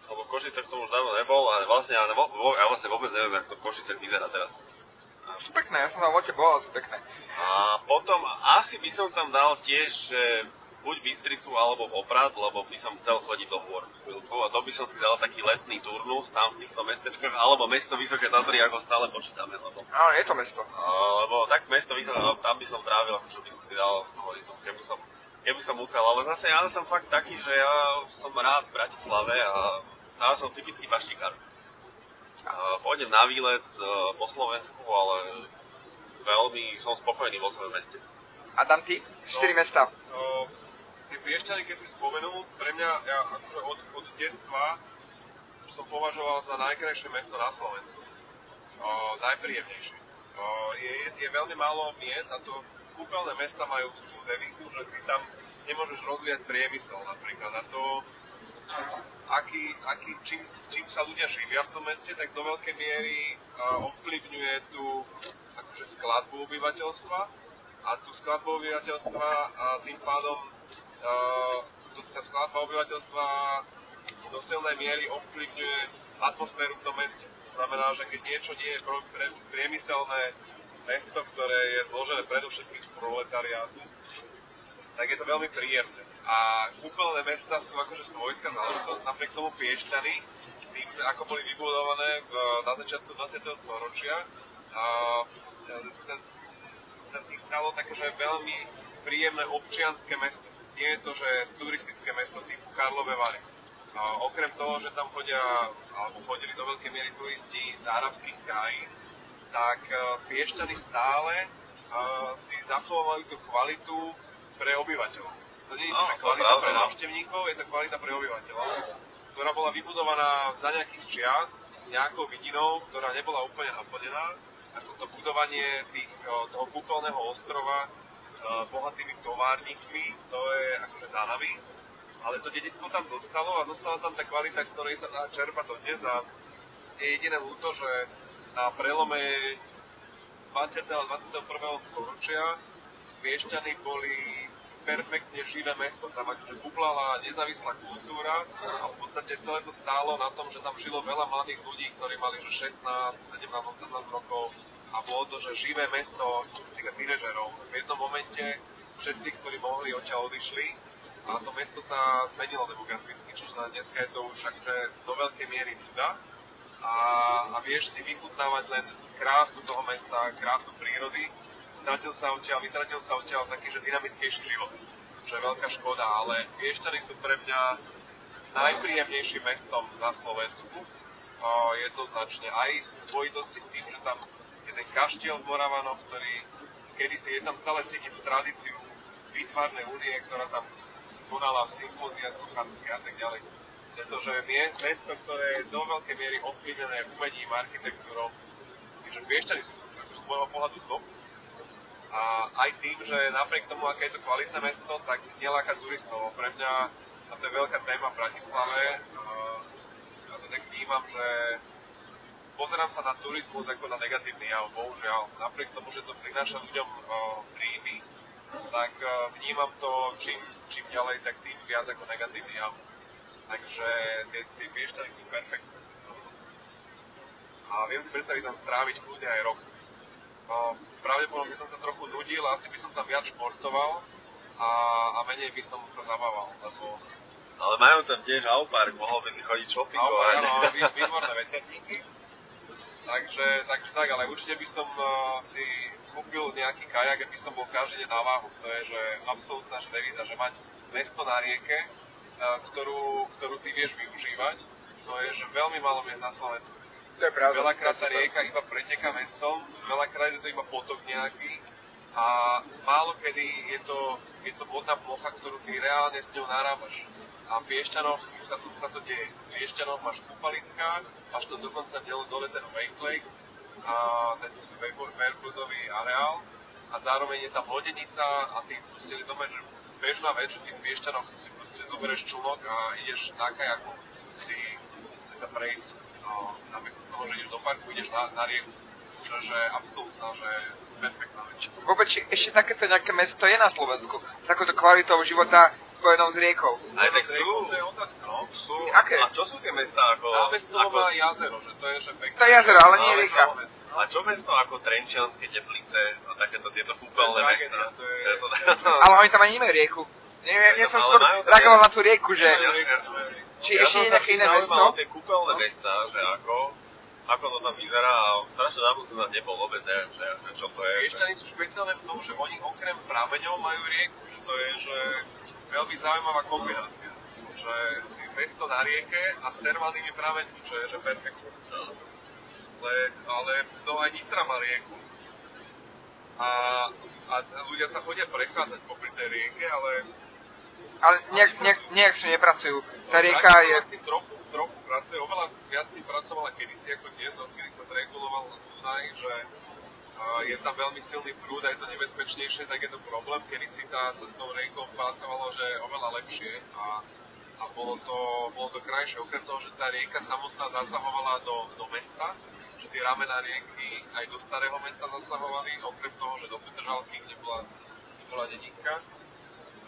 Speaker 3: lebo v Košicech som už dávno nebol, ale vlastne ja, vo, ja vlastne vôbec neviem, ako to v Košicech vyzerá teraz.
Speaker 1: Sú pekné, ja som tam v lete bol a sú pekné.
Speaker 3: A potom asi by som tam dal tiež, že buď Bystricu alebo Poprad, lebo by som chcel chodiť do hôr chvíľku a to by som si dal taký letný turnus tam v týchto mestečkách, alebo mesto Vysoké Tatry, ako stále počítame, lebo,
Speaker 1: Áno, je to mesto.
Speaker 3: a, lebo tak mesto Vysoké, tam by som trávil, akože by som si dal, hovorím to, keby som, keby som musel, ale zase ja som fakt taký, že ja som rád v Bratislave a ja som typický paštikár. A Pôjdem na výlet e, po Slovensku, ale veľmi som spokojný vo svojom meste.
Speaker 1: Adam, ty? Štyri mesta.
Speaker 2: No, tie Piešťany, keď si spomenul, pre mňa, ja akože od, od detstva som považoval za najkrajšie mesto na Slovensku. O, najpríjemnejšie. O, je, je veľmi málo miest a to kúpeľné mesta majú tú devízu, že ty tam nemôžeš rozvíjať priemysel napríklad. A to, aký, aký, čím, čím sa ľudia živia v tom meste, tak do veľkej miery uh, ovplyvňuje tú akože skladbu obyvateľstva a tú skladbu obyvateľstva a tým pádom uh, tá skladba obyvateľstva do silnej miery ovplyvňuje atmosféru v tom meste. To znamená, že keď niečo nie je pro, priemyselné mesto, ktoré je zložené predovšetkým z proletariátu, tak je to veľmi príjemné. A kúpeľné mesta sú akože svojská záležitosť, napriek tomu Piešťany, tým, ako boli vybudované v, na začiatku 20. storočia, a sa, sa z nich stalo také, veľmi príjemné občianské mesto. Nie je to, že turistické mesto typu Karlové Vary. A okrem toho, že tam chodia, alebo chodili do veľkej miery turisti z arabských krajín, tak Piešťany stále si zachovávajú tú kvalitu pre obyvateľov. To nie je to, že kvalita pre no. návštevníkov, je to kvalita pre obyvateľov, ktorá bola vybudovaná za nejakých čias s nejakou vidinou, ktorá nebola úplne naplnená. A toto budovanie tých, toho kúpeľného ostrova bohatými továrnikmi, to je akože za nami. Ale to dedictvo tam zostalo a zostala tam tá kvalita, z ktorej sa dá čerpať do dnes a je jediné ľúto, že na prelome 20. a 21. storočia Piešťany boli perfektne živé mesto. Tam akože bublala nezávislá kultúra a v podstate celé to stálo na tom, že tam žilo veľa mladých ľudí, ktorí mali že 16, 17, 18 rokov a bolo to, že živé mesto, čo sa týka tínežerov. V jednom momente všetci, ktorí mohli, odtiaľ odišli a to mesto sa zmenilo demograficky, čiže dneska je to už akože do veľkej miery nuda a, a vieš si vychutnávať len krásu toho mesta, krásu prírody stratil sa odtiaľ, vytratil sa odtiaľ taký, že dynamickejší život, čo je veľká škoda, ale Piešťany sú pre mňa najpríjemnejším mestom na Slovensku, uh, jednoznačne, aj v spojitosti s tým, že tam je ten kaštiel v Moravanoch, ktorý kedysi je tam stále cítiť tradíciu výtvarnej únie, ktorá tam konala v sympózia sochárske a tak ďalej. Je to, je mesto, ktoré je do veľkej miery ovplyvnené umením, architektúrou, takže Piešťany sú z môjho pohľadu top, a aj tým, že napriek tomu, aké je to kvalitné mesto, tak neláka turistov. Pre mňa, a to je veľká téma v Bratislave, ja to tak vnímam, že pozerám sa na turizmus ako na negatívny jav, bohužiaľ. Napriek tomu, že to prináša ľuďom príjmy, tak vnímam to čím, čím ďalej, tak tým viac ako negatívny jav. Takže tie, tie piešťany sú perfektné. A viem si predstaviť tam stráviť kľudne aj rok pravdepodobne by som sa trochu nudil, asi by som tam viac športoval a, a menej by som sa zabával, lebo
Speaker 3: ale majú tam tiež Aupark, mohol by si chodiť shoppingovať.
Speaker 2: Áno, výborné veterníky. Takže, takže tak, ale určite by som uh, si kúpil nejaký kajak, aby som bol každý deň na váhu. To je že absolútna že devíza, že mať mesto na rieke, uh, ktorú, ktorú ty vieš využívať, to je že veľmi malo miest na Slovensku.
Speaker 1: To je pravda.
Speaker 2: Veľakrát tá rieka iba preteká mestom, veľakrát je to iba potok nejaký a málo kedy je to, je to vodná plocha, ktorú ty reálne s ňou narábaš. A v Piešťanoch sa to, sa to deje. V Piešťanoch máš kúpaliska, máš to dokonca dole, dole ten Wake a ten Verbrudový areál a zároveň je tam lodenica a ty proste doma, že bežná vec, že v Piešťanoch si proste zoberieš člunok a ideš na kajaku si, si sa prejsť no, namiesto toho, že ideš do parku, ideš na, na rieku. Čiže absolútna, že.
Speaker 1: Vôbec ešte takéto nejaké mesto je na Slovensku s takouto kvalitou života spojenou s riekou.
Speaker 3: Aj tak sú.
Speaker 2: To je otázka, no.
Speaker 3: Sú.
Speaker 1: Aké?
Speaker 3: A čo sú tie mesta ako...
Speaker 2: Námesto
Speaker 3: ako...
Speaker 2: má jazero, že to je že pekné.
Speaker 1: To je jazero, ale nie rieka.
Speaker 3: A čo mesto ako Trenčianske teplice a takéto tieto kúpeľné mesta?
Speaker 2: To je,
Speaker 3: to,
Speaker 1: ale oni tam ani nemajú rieku. Nie, nie som skôr reagoval na tú rieku, že... Či
Speaker 3: ja
Speaker 1: ešte je nejaké iné mesto?
Speaker 3: tie kúpeľné no. mesta, že ako, ako to tam vyzerá a strašne dávno som tam nebol, vôbec neviem, že, že čo to je.
Speaker 2: Piešťany sú špeciálne v tom, že oni okrem prameňov majú rieku, že to je že veľmi zaujímavá kombinácia. Že si mesto na rieke a s termálnymi prameňmi, čo je že perfektné. Ale, ale no aj Nitra má rieku. a, a ľudia sa chodia prechádzať popri tej rieke, ale
Speaker 1: Ale nejak, nejak si nepracujú. Tá rieka je...
Speaker 2: s tým trochu, trochu pracuje, oveľa viac tým pracovala kedysi ako dnes, odkedy sa zreguloval Dunaj, že je tam veľmi silný prúd a je to nebezpečnejšie, tak je to problém. Kedysi tá, sa s tou riekou pracovalo, že oveľa lepšie a, a bolo, to, bolo to krajšie. Okrem toho, že tá rieka samotná zasahovala do, do mesta, že tie ramená rieky aj do starého mesta zasahovali, okrem toho, že do Petržalky, kde bola, kde bola denníka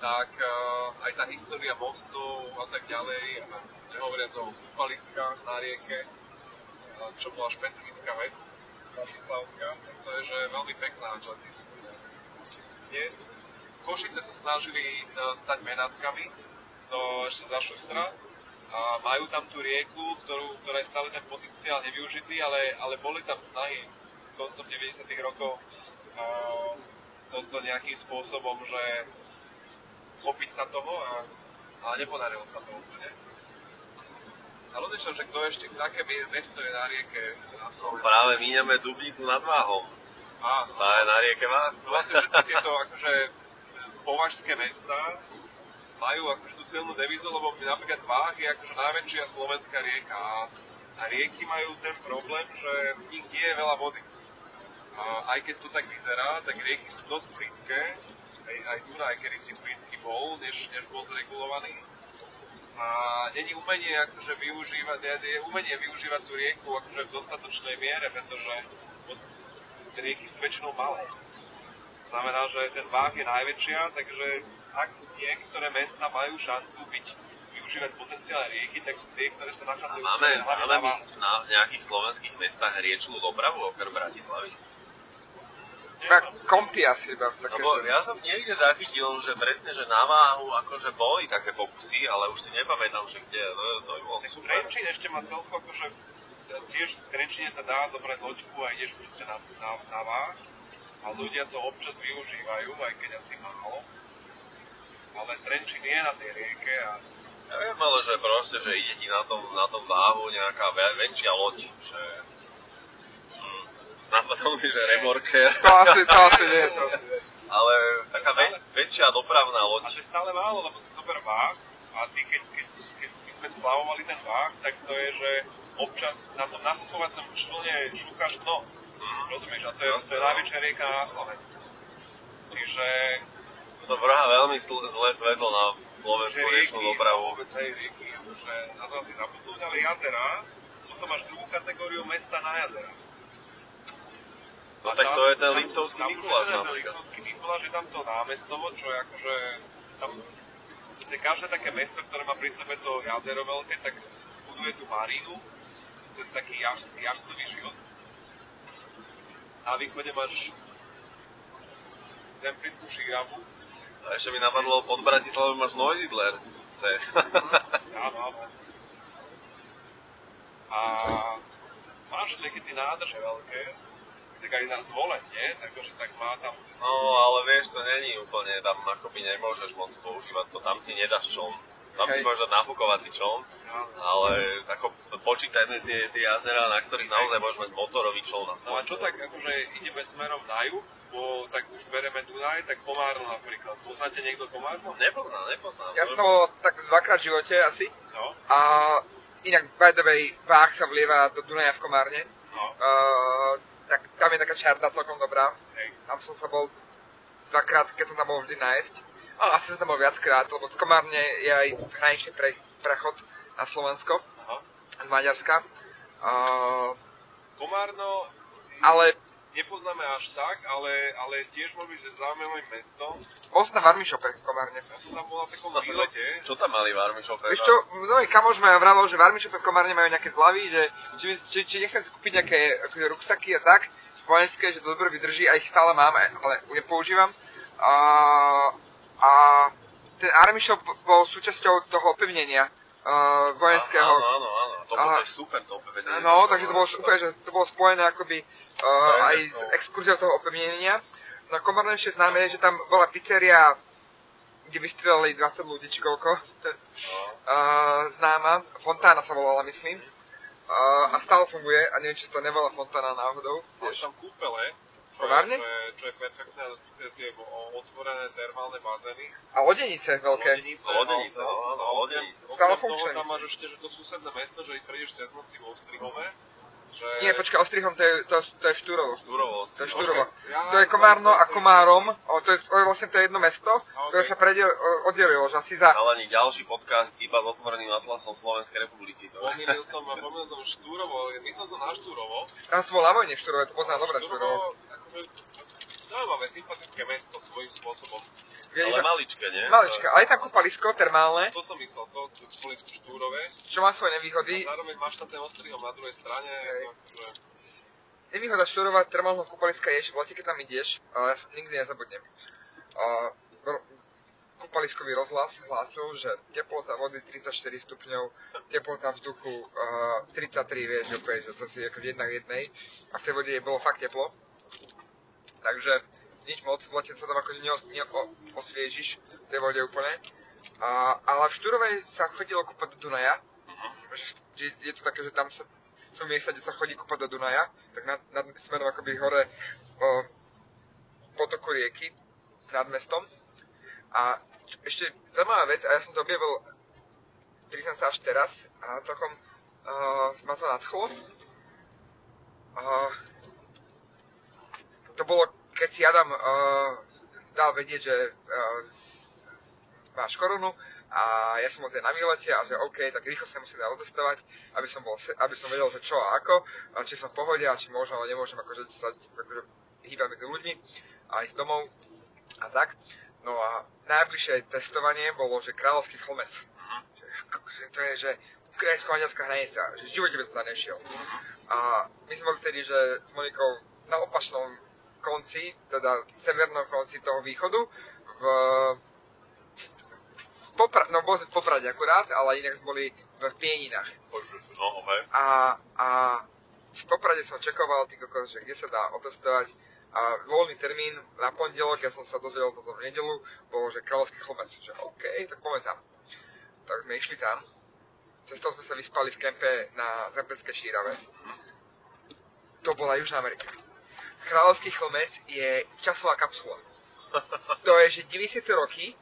Speaker 2: tak uh, aj tá história mostov a tak ďalej, nehovoriac o kúpaliskách na rieke, uh, čo bola špecifická vec, Bratislavská, tak to je že veľmi pekná časť histórie. Dnes Košice sa snažili uh, stať menátkami, to ešte za šustra, a majú tam tú rieku, ktorú, ktorá je stále ten potenciál nevyužitý, ale, ale boli tam snahy koncom 90. rokov uh, toto nejakým spôsobom, že chopiť sa toho, a, ale nepodarilo sa to úplne. A rozmýšľam, že kto ešte, aké mi- mesto je na rieke na Slovensku.
Speaker 3: Práve míňame Dubnicu nad Váhom.
Speaker 2: Áno.
Speaker 3: Tá je na rieke Váh.
Speaker 2: No vlastne všetky tieto akože považské mesta majú akože tú silnú devizu, lebo napríklad Váh je akože najväčšia slovenská rieka a, a rieky majú ten problém, že v nich nie je veľa vody. A aj keď to tak vyzerá, tak rieky sú dosť plítke, aj, aj Dunaj kedy si plítky bol, než, než bol zregulovaný. A není umenie akože využívať, je, umenie využívať tú rieku akože v dostatočnej miere, pretože rieky sú väčšinou malé. Znamená, že ten váh je najväčšia, takže ak niektoré mesta majú šancu byť, využívať potenciál rieky, tak sú tie, ktoré sa nachádzajú
Speaker 3: Máme,
Speaker 2: hlavne
Speaker 3: máme
Speaker 2: na
Speaker 3: na nejakých slovenských mestách riečnú dopravu okrem Bratislavy.
Speaker 1: Iba kompy asi iba také,
Speaker 3: Lebo
Speaker 1: že...
Speaker 3: ja som niekde zachytil, že presne, že na váhu akože boli také pokusy, ale už si nepamätám, že kde, no, to by bolo
Speaker 2: Tak
Speaker 3: super.
Speaker 2: Trenčín ešte má celko akože tiež v Trenčine sa dá zobrať loďku a ideš proste na, na, na váh a ľudia to občas využívajú, aj keď asi málo. Ale Trenčín je na tej rieke a
Speaker 3: Ja viem, ale že proste, že ide ti na tom, na tom váhu nejaká väčšia loď, že... Napadol mi, že remorker,
Speaker 1: To asi, to asi nie, to asi nie.
Speaker 3: ale taká ve- väčšia dopravná
Speaker 2: A
Speaker 3: loď.
Speaker 2: to je stále málo, lebo si zober váh a ty keď, keď, keď my sme splavovali ten váh, tak to je, že občas na tom nafukovacom člne šúkaš dno.
Speaker 3: Hm,
Speaker 2: Rozumieš? A to je, to je najväčšia rieka na Slovensku. Čiže
Speaker 3: To vrhá veľmi sl- zlé svetlo na slovenskú riečnú dopravu.
Speaker 2: a vôbec aj rieky, že na to asi zabudnúť, ale jazera, potom máš druhú kategóriu mesta na jazera.
Speaker 3: No tak
Speaker 2: tam-
Speaker 3: to je ten Liptovský Mikuláš
Speaker 2: je
Speaker 3: napríklad.
Speaker 2: Liptovský Mikuláš je tam to námestovo, čo je akože tam je každé také mesto, ktoré má pri sebe to jazero veľké, tak buduje tú marínu, ten taký jacht, jachtový život. Na východe máš Zemplickú šíravu,
Speaker 3: A ešte mi napadlo, pod Bratislavou máš Noisydler. To je...
Speaker 2: Áno, áno. A máš nejaké tie nádrže veľké, tak aj na zvolen, nie? Takže tak má tam...
Speaker 3: No, ale vieš, to není úplne, tam akoby nemôžeš moc používať to, tam si nedáš čln. Tam si
Speaker 1: Hej.
Speaker 3: môžeš dať nafukovací čln, ale ako počítajme tie, tie jazera, na ktorých naozaj môžeš mať motorový čln.
Speaker 2: No a čo tak, akože ideme smerom na juh, bo tak už bereme Dunaj, tak Komárno napríklad. Poznáte niekto Komárno?
Speaker 3: Nepoznám, nepoznám.
Speaker 1: Ja som tam bol tak dvakrát v živote asi.
Speaker 2: No,
Speaker 1: A inak, by the way, Váh sa vlieva do Dunaja v Komárne.
Speaker 2: no,
Speaker 1: Uh, tak tam je taká čarda celkom dobrá.
Speaker 2: hej.
Speaker 1: Tam som sa bol dvakrát, keď som tam bol vždy nájsť. A asi som tam bol viackrát, lebo z Komárne je aj hraničný pre, prechod na Slovensko
Speaker 2: Aha.
Speaker 1: z Maďarska. Uh,
Speaker 2: Komárno
Speaker 1: ale
Speaker 2: nepoznáme až tak, ale, ale tiež môže byť že zaujímavým mestom.
Speaker 1: bol som na Varmišope v Komárne.
Speaker 2: Ja som tam bol na takom výlete.
Speaker 3: Čo tam mali v Armišope?
Speaker 1: Vieš čo, môj kamoš ma vravel, že v Armišope v Komárne majú nejaké zľavy, že či, či, či nechcem si kúpiť nejaké akože, ruksaky a tak, vojenské, že to dobre vydrží a ich stále mám, ale nepoužívam. A, a ten Army Shop bol súčasťou toho opevnenia uh, vojenského.
Speaker 3: Áno, áno, áno. To, je super, to opevnenie.
Speaker 1: No, takže to bolo úplne, že to bolo spojené akoby uh, aj s
Speaker 3: no.
Speaker 1: exkurziou toho opevnenia. Na Komárne ešte známe, je, že tam bola pizzeria, kde vystrelali 20 ľudí, či koľko, to, je,
Speaker 3: No.
Speaker 1: uh, známa. Fontána sa volala, myslím. Uh, a stále funguje, a neviem, či to nebola Fontána náhodou.
Speaker 2: Máš tam kúpele,
Speaker 1: Komárne?
Speaker 2: Čo je, čo je perfektné, respektíve tie otvorené termálne bazény.
Speaker 1: A lodenice veľké.
Speaker 2: Lodenice,
Speaker 3: Lodenice,
Speaker 2: no, no,
Speaker 3: lodenice.
Speaker 2: okrem-
Speaker 1: Stále funkčné,
Speaker 2: tam máš ešte, že to susedné mesto, že ich prejdeš cez noc si vo Ostrihove. Že...
Speaker 1: Nie, počkaj, Ostrihom to je, to, to je Štúrovo.
Speaker 3: Štúrovo.
Speaker 1: To je Štúrovo.
Speaker 2: Ja-
Speaker 1: To je Komárno a Komárom, o, to, je, je vlastne to je jedno mesto,
Speaker 2: A,
Speaker 1: ktoré sa predel, o- oddelilo, že asi za...
Speaker 3: Chalani, ďalší podcast iba s otvoreným atlasom Slovenskej republiky. To je.
Speaker 2: Pomýlil som, pomýlil som Štúrovo, myslel som na Štúrovo.
Speaker 1: Tam som bol na vojne v Štúrove, to poznám dobre Štúrovo.
Speaker 2: akože zaujímavé, sympatické mesto svojím spôsobom.
Speaker 1: Je
Speaker 3: Ale
Speaker 1: iba-
Speaker 3: maličké, nie?
Speaker 1: Malička, ale je tam kúpalisko termálne,
Speaker 2: To som myslel, to v Polisku Štúrove.
Speaker 1: čo má svoje nevýhody.
Speaker 2: A zároveň máš tam ten ostrihom na druhej strane. Akože,
Speaker 1: Nevýhoda Štúrova termálneho kúpaliska je, že v lete, keď tam ideš, ja sa nikdy nezabudnem, ro- kúpaliskový rozhlas hlásil, že teplota vody 34 stupňov, teplota vzduchu uh, 33, vieš, opäť, že to si ako jedna k jednej. A v tej vode bolo fakt teplo. Takže nič moc, v lete sa tam akože neos, neosviežiš v tej vode úplne. A, ale v Štúrovej sa chodilo kúpať do Dunaja. Že, že je to také, že tam sa sú miesta, kde sa chodí kúpať do Dunaja, tak nad, nad smerom akoby hore o, potoku rieky nad mestom. A ešte zaujímavá vec, a ja som to objavil, priznám sa až teraz, a celkom uh, ma to nadchlo. Uh, to bolo, keď si Adam uh, dal vedieť, že uh, máš korunu a ja som bol teda na výlete a že OK, tak rýchlo sa dať odostovať, aby som, bol, aby som vedel, že čo a ako, a či som v pohode a či môžem, ale nemôžem akože sa akože, hýbať medzi ľuďmi a ísť domov a tak. No a najbližšie testovanie bolo, že Kráľovský chlmec. Že, ako- že to je, že ukrajinsko-maďarská hranica, že v živote by som tam nešiel. A my sme boli vtedy, že s Monikou na opačnom konci, teda severnom konci toho východu, v, v Popra- no sme v Poprade akurát, ale inak boli v Pieninách.
Speaker 3: No, okay.
Speaker 1: A, a v Poprade som čekoval, ty kokos, že kde sa dá otestovať. A voľný termín na pondelok, ja som sa dozvedel toto v nedelu, bolo, že kráľovský chlomec. Že OK, tak poďme tam. Tak sme išli tam. Cestou sme sa vyspali v kempe na Zemperskej šírave. To bola Južná Amerika. Kráľovský chlmec je časová kapsula. To je, že 90. roky,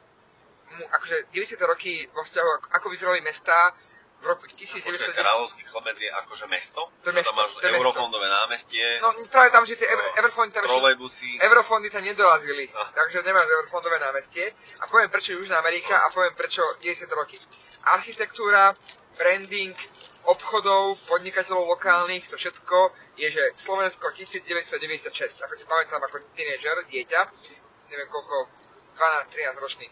Speaker 1: akože 90. roky vo vzťahu, ako, vyzerali mestá v roku
Speaker 3: Počkaj,
Speaker 1: 1990.
Speaker 3: Kráľovský chlmec je akože mesto?
Speaker 1: To je mesto,
Speaker 3: Tam máš
Speaker 1: to je mesto.
Speaker 3: eurofondové námestie,
Speaker 1: No práve tam, že tie
Speaker 3: No,
Speaker 1: Everfondy tam
Speaker 3: trolejbusy.
Speaker 1: Eurofondy tam nedorazili,
Speaker 3: Ah.
Speaker 1: takže nemáš Everfondové námestie. A poviem prečo Južná Amerika a poviem prečo 10 roky. Architektúra, branding, obchodov, podnikateľov lokálnych, to všetko je, že Slovensko 1996, ako si pamätám ako tínedžer, dieťa, neviem koľko, 12-13 ročný.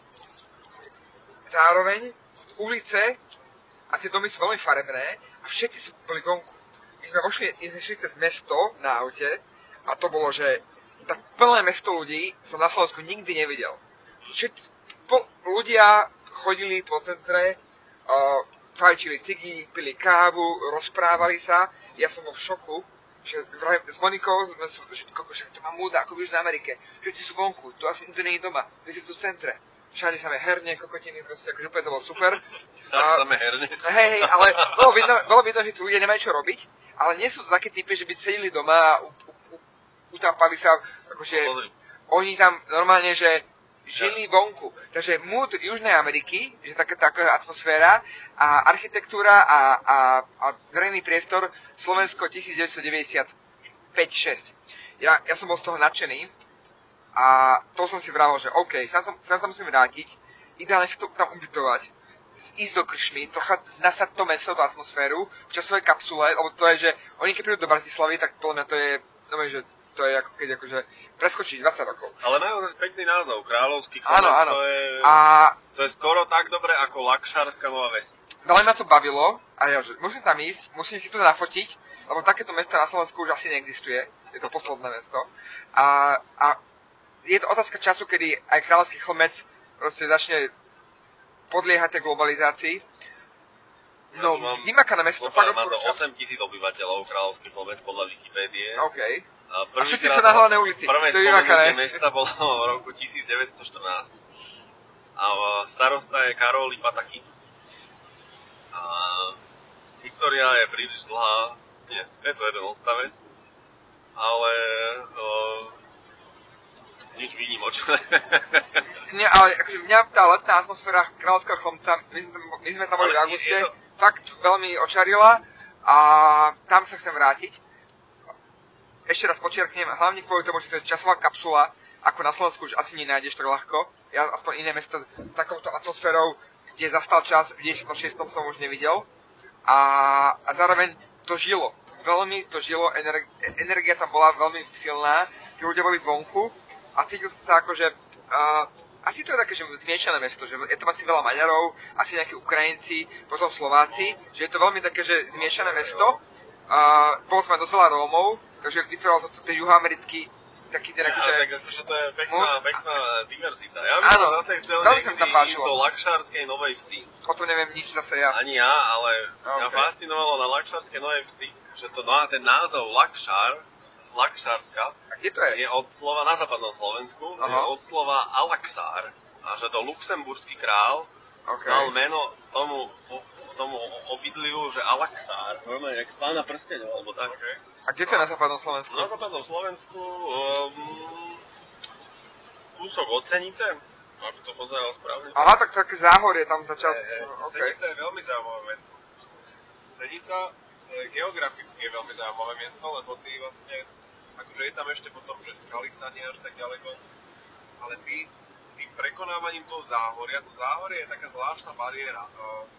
Speaker 1: Zároveň ulice a tie domy sú veľmi farebné a všetci sú boli vonku. My sme vošli, sme šli cez mesto na aute a to bolo, že tak plné mesto ľudí som na Slovensku nikdy nevidel. Všetci, po, ľudia chodili po centre, uh, fajčili cigy, pili kávu, rozprávali sa. Ja som bol v šoku, že vraj, s Monikou sme koko, však to má múda ako v Južnej Amerike. Všetci sú vonku, tu asi nikto nie je doma, my sme tu v centre. Všade sa herne, kokotiny, proste akože úplne to bolo super.
Speaker 3: Tam je herne.
Speaker 1: Hej, hej, ale bolo vidno, bolo vidno, že tí ľudia nemajú čo robiť, ale nie sú to také typy, že by sedeli doma a u, u, u, utápali sa, akože oni tam normálne, že žili vonku. Takže mood Južnej Ameriky, že taká, taká atmosféra a architektúra a, a, a verejný priestor Slovensko 1995-6. Ja, ja som bol z toho nadšený a to som si vravil, že OK, sa sa tam musím vrátiť, ideálne sa to tam ubytovať, ísť do kršmy, trocha nasať to mesto, tú atmosféru v časovej kapsule, lebo to je, že oni keď prídu do Bratislavy, tak podľa mňa to je, no, že to je ako keď akože preskočiť 20 rokov.
Speaker 3: Ale majú zase pekný názov, Kráľovský chlmec,
Speaker 1: Áno, áno.
Speaker 3: to je,
Speaker 1: A
Speaker 3: to je skoro tak dobre ako Lakšárska Nová Ves.
Speaker 1: veľmi ma to bavilo a ja, že musím tam ísť, musím si to nafotiť, lebo takéto mesto na Slovensku už asi neexistuje. Je to posledné mesto. A, a je to otázka času, kedy aj kráľovský chlmec proste začne podliehať tej globalizácii.
Speaker 3: Ja
Speaker 1: No,
Speaker 3: mám-
Speaker 1: vymakané mesto, fakt
Speaker 3: má to
Speaker 1: odporúčam.
Speaker 3: 8 tisíc obyvateľov, Kráľovský chlmec podľa Wikipédie.
Speaker 1: OK.
Speaker 3: A,
Speaker 1: A všetci sú na hlavnej ulici.
Speaker 3: Prvé
Speaker 1: To je
Speaker 3: mesta bolo v roku 1914. A e, starosta je Karol Lipataky. A história je príliš dlhá. Nie, je to jeden odstavec. Ale o, nič výnimočné.
Speaker 1: Nie, ale akože mňa tá letná atmosféra Kráľovského chlomca, my sme tam, my sme tam boli v auguste,
Speaker 3: to-
Speaker 1: fakt veľmi očarila a tam sa chcem vrátiť. Ešte raz počiarknem, hlavne kvôli tomu, že to je časová kapsula, ako na Slovensku už asi nenájdeš tak ľahko. Ja aspoň iné mesto s takouto atmosférou, kde zastal čas, v 96. som už nevidel. A, a zároveň to žilo. Veľmi to žilo, ener- energia tam bola veľmi silná, tí ľudia boli vonku a cítil som sa ako, že uh, asi to je také, že zmiešané mesto, že je tam asi veľa Maďarov, asi nejakí Ukrajinci, potom Slováci, že je to veľmi také, že zmiešané mesto. Uh, bolo tam aj dosť veľa Rómov, takže vytvoril to ten juhoamerický taký ten
Speaker 3: Ja,
Speaker 1: akože...
Speaker 3: tak akože to je pekná,
Speaker 1: No,
Speaker 3: pekná diverzita. Ja by
Speaker 1: áno,
Speaker 3: som zase chcel
Speaker 1: mi
Speaker 3: niekedy
Speaker 1: tam
Speaker 3: ísť do Lakšárskej Novej Vsi.
Speaker 1: O tom neviem nič zase ja.
Speaker 3: Ani ja, ale mňa
Speaker 1: Ok.
Speaker 3: fascinovalo na Lakšárskej Novej Vsi, že to má ten názov Lakšár, Lakšárska,
Speaker 1: A kde to je?
Speaker 3: je od slova na západnom Slovensku, je
Speaker 1: Aha.
Speaker 3: od slova Alaxár. A že to luxemburský král
Speaker 1: Okay.
Speaker 3: dal meno tomu, tomu obydliu, že Alaxár. Normálne, jak z pána prsteňov, alebo tak.
Speaker 1: A kde to je na západnom Slovensku?
Speaker 3: Na západnom Slovensku um, kúsok od Senice, aby to pozeral správne.
Speaker 1: Aha, tak také záhorie tam za čas.
Speaker 2: Hej, hej.
Speaker 1: OK.
Speaker 2: Senica je veľmi zaujímavé mesto. Senica e, geograficky je veľmi zaujímavé miesto, lebo ty vlastne, akože je tam ešte potom, že Skalica nie až tak ďaleko, ale ty tým prekonávaním toho záhoria, to záhorie je taká zvláštna bariéra. E,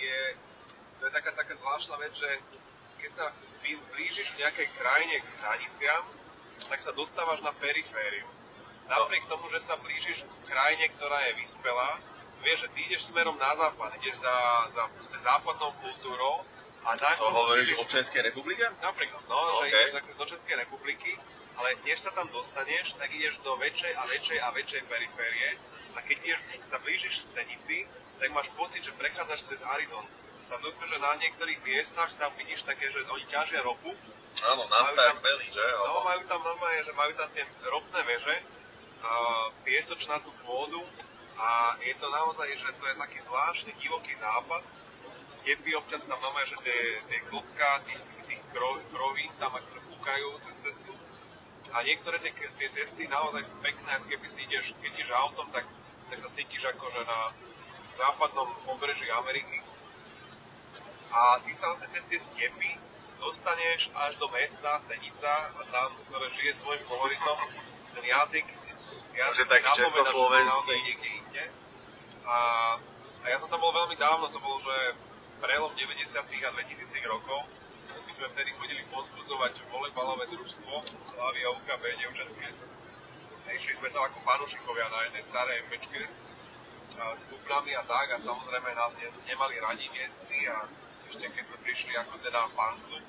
Speaker 2: je, to je taká, taká zvláštna vec, že keď sa blí- blížiš v nejakej krajine k hraniciam, tak sa dostávaš na perifériu. Napriek tomu, že sa blížiš k krajine, ktorá je vyspelá, vieš, že ty ideš smerom na západ, ideš za, za proste západnou kultúrou a
Speaker 3: To
Speaker 2: najprv
Speaker 3: hovoríš o Českej republike?
Speaker 2: Napríklad, no, že
Speaker 3: OK.
Speaker 2: ideš do Českej republiky, ale než sa tam dostaneš, tak ideš do väčšej a väčšej a väčšej periférie a keď ideš už sa blížiš k Senici, tak máš pocit, že prechádzaš cez Arizonu. Tam dokonca, že na niektorých miestach tam vidíš také, že oni ťažia ropu,
Speaker 3: Áno, nafta
Speaker 2: tam-
Speaker 3: belí, že?
Speaker 2: no majú tam normálne, že majú tam tie ropné veže, a piesočnatú pôdu a je to naozaj, že to je taký zvláštny divoký západ. Stepy občas tam máme, že tie, tie klopka tých, tých kro, krovín tam akože fúkajú cez cestu. A niektoré tie, tie cesty naozaj sú pekné, ako keby si ideš, keď ideš autom, tak, tak sa cítiš akože na západnom pobreží Ameriky. A ty sa vlastne cez tie stepy dostaneš až do mesta Senica a tam, ktoré žije svojim koloritom, ten jazyk, jazyk
Speaker 3: taký československý.
Speaker 2: naozaj niekde inde. A, a ja som tam bol veľmi dávno, to bolo, že prelom 90. a 2000 rokov. My sme vtedy chodili pozbudzovať volejbalové družstvo Slavia UKB dievčatské. A Išli sme tam ako fanúšikovia na jednej starej mečke s bubnami a tak a samozrejme nás ne, nemali radi miestni a ešte keď sme prišli ako teda fanklub.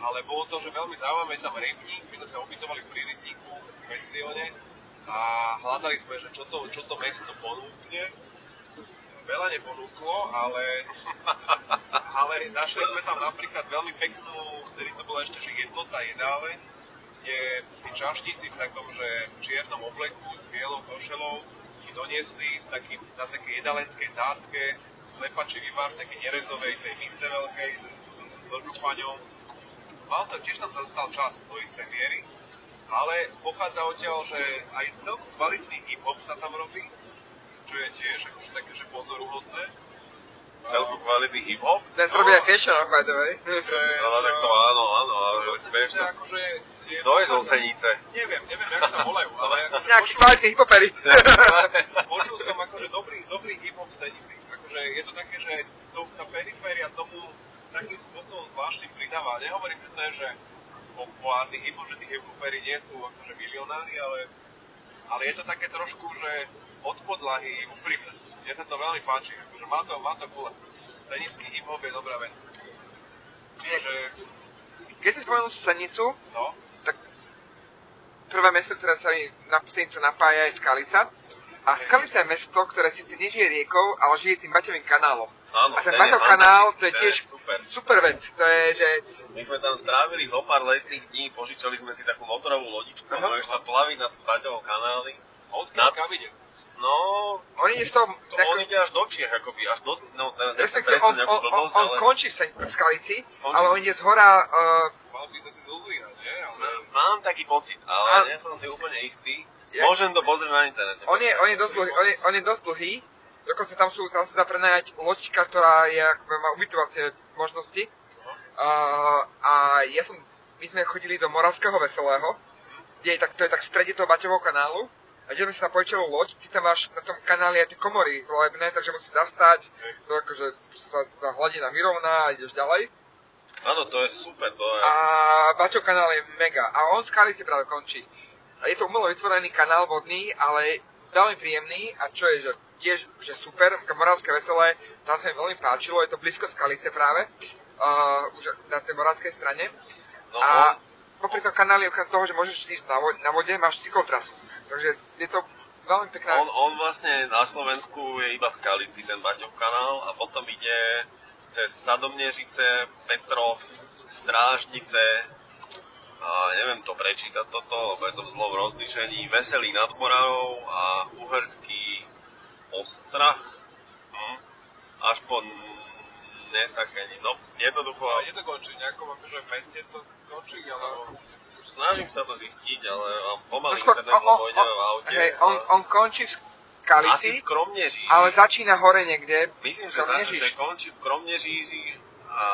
Speaker 2: Ale bolo to, že veľmi zaujímavé, tam rybník, my sme sa ubytovali pri rybníku v penzióne a hľadali sme, že čo to, čo to mesto ponúkne. Veľa neponúklo, ale, ale našli sme tam napríklad veľmi peknú, vtedy to bola ešte že jednota jedáleň, kde tí čašníci v takom, že čiernom obleku s bielou košelou ti doniesli v taký, na takej jedalenskej tácke slepačivý váš, také nerezovej tej mise veľkej s, s, so župaňou. Mal to, tiež tam zastal čas do istej miery, ale pochádza odtiaľ, že aj celkom kvalitný hip-hop sa tam robí, čo je tiež akože také, že pozoruhodné.
Speaker 3: Celku kvalitný hip-hop?
Speaker 1: Ten sa robí aj Kešo, by the way.
Speaker 2: Že,
Speaker 3: No, no, tak to áno, áno, ale
Speaker 2: sa
Speaker 3: čo,
Speaker 2: akože
Speaker 3: kto je zo Senice?
Speaker 2: Neviem, neviem, jak sa volajú, ale akože
Speaker 1: Nejakí
Speaker 2: počul,
Speaker 1: kvalitní hiphopery.
Speaker 2: počul som akože dobrý, dobrý hip-hop v Senici. Akože je to také, že to, tá periféria tomu takým spôsobom zvláštnym pridáva. Nehovorím, že to je, že populárny hip-hop, že tí hip-hoperi nie sú akože milionári, ale, ale je to také trošku, že od podlahy úprimné. Mne sa to veľmi páči, akože má to, má to gule. Senický hip-hop je dobrá vec. Že,
Speaker 1: Keď si spomenul Senicu,
Speaker 2: no,
Speaker 1: prvé mesto, ktoré sa mi na Senicu napája je Skalica. A Skalica je mesto, ktoré síce nežije riekou, ale žije tým Baťovým kanálom.
Speaker 3: Áno,
Speaker 1: A ten Baťov kanál, to je tiež
Speaker 3: super.
Speaker 1: super vec. To je, že
Speaker 3: My sme tam strávili zo pár letných dní, požičali sme si takú motorovú lodičku,
Speaker 1: Aha.
Speaker 3: môžeš sa plaviť na tým Baťovom kanáli.
Speaker 2: odkiaľ
Speaker 3: Na-
Speaker 2: kam ide?
Speaker 3: No,
Speaker 1: oni toho,
Speaker 3: to
Speaker 1: ako-
Speaker 3: on ide až do Čiech, akoby, až do, no, ne,
Speaker 1: respektíve on, on, on, on
Speaker 3: ale
Speaker 1: končí v, Sen- v Skalici,
Speaker 3: Končí.
Speaker 1: ale on ide z hora, uh,
Speaker 2: Mal by sme asi zo Zlína, nie? Ale...
Speaker 3: Mám taký pocit, ale
Speaker 1: A-
Speaker 3: nie som si úplne istý.
Speaker 1: Ja-
Speaker 3: Môžem to pozrieť na internete.
Speaker 1: On je, on je dosť dlhý, on je, on je dosť dlhý, dokonca tam sú, tam sa dá prenajať loďka, ktorá je, ako má ubytovacie možnosti. Uh, a ja som, my sme chodili do Moravského Veselého, kde je tak, to je tak v strede toho Baťového kanálu. A kde sme sa na pojčovú loď, ty tam máš na tom kanáli aj tie komory volebné, takže musíš zastať, to akože sa, sa hladina vyrovná a ideš ďalej.
Speaker 3: Áno, to je super, to je...
Speaker 1: A Baťov kanál je mega. A on z Kalice práve končí. A je to umelo vytvorený kanál vodný, ale veľmi príjemný a čo je, že tiež že super, Moravské veselé, tam sa mi veľmi páčilo, je to blízko Skalice práve, uh, už na tej moravskej strane.
Speaker 3: No,
Speaker 1: a popri tom kanáli, okrem toho, že môžeš ísť na, vo- na vode, máš cyklotrasu. Takže je to veľmi pekná...
Speaker 3: on, on vlastne na Slovensku je iba v Skalici, ten Baťov kanál, a potom ide cez Sadomnežice, Petrov, Strážnice, a neviem to prečítať toto, lebo je to v zlom rozlíšení, Veselý nad Moravou a Uherský Ostrach, hm, až po ne také, no jednoducho,
Speaker 2: A je to končí v nejakom akože meste to končí, alebo...
Speaker 3: snažím sa to zistiť, ale mám pomaly
Speaker 1: No skôr-
Speaker 3: internet,
Speaker 1: on-
Speaker 3: lebo ideme v aute.
Speaker 1: hej, on, on končí v
Speaker 3: asi
Speaker 1: Skalici,
Speaker 3: v Kromneží.
Speaker 1: ale začína hore niekde.
Speaker 3: Myslím, že, za, že končí v Kromnežíži a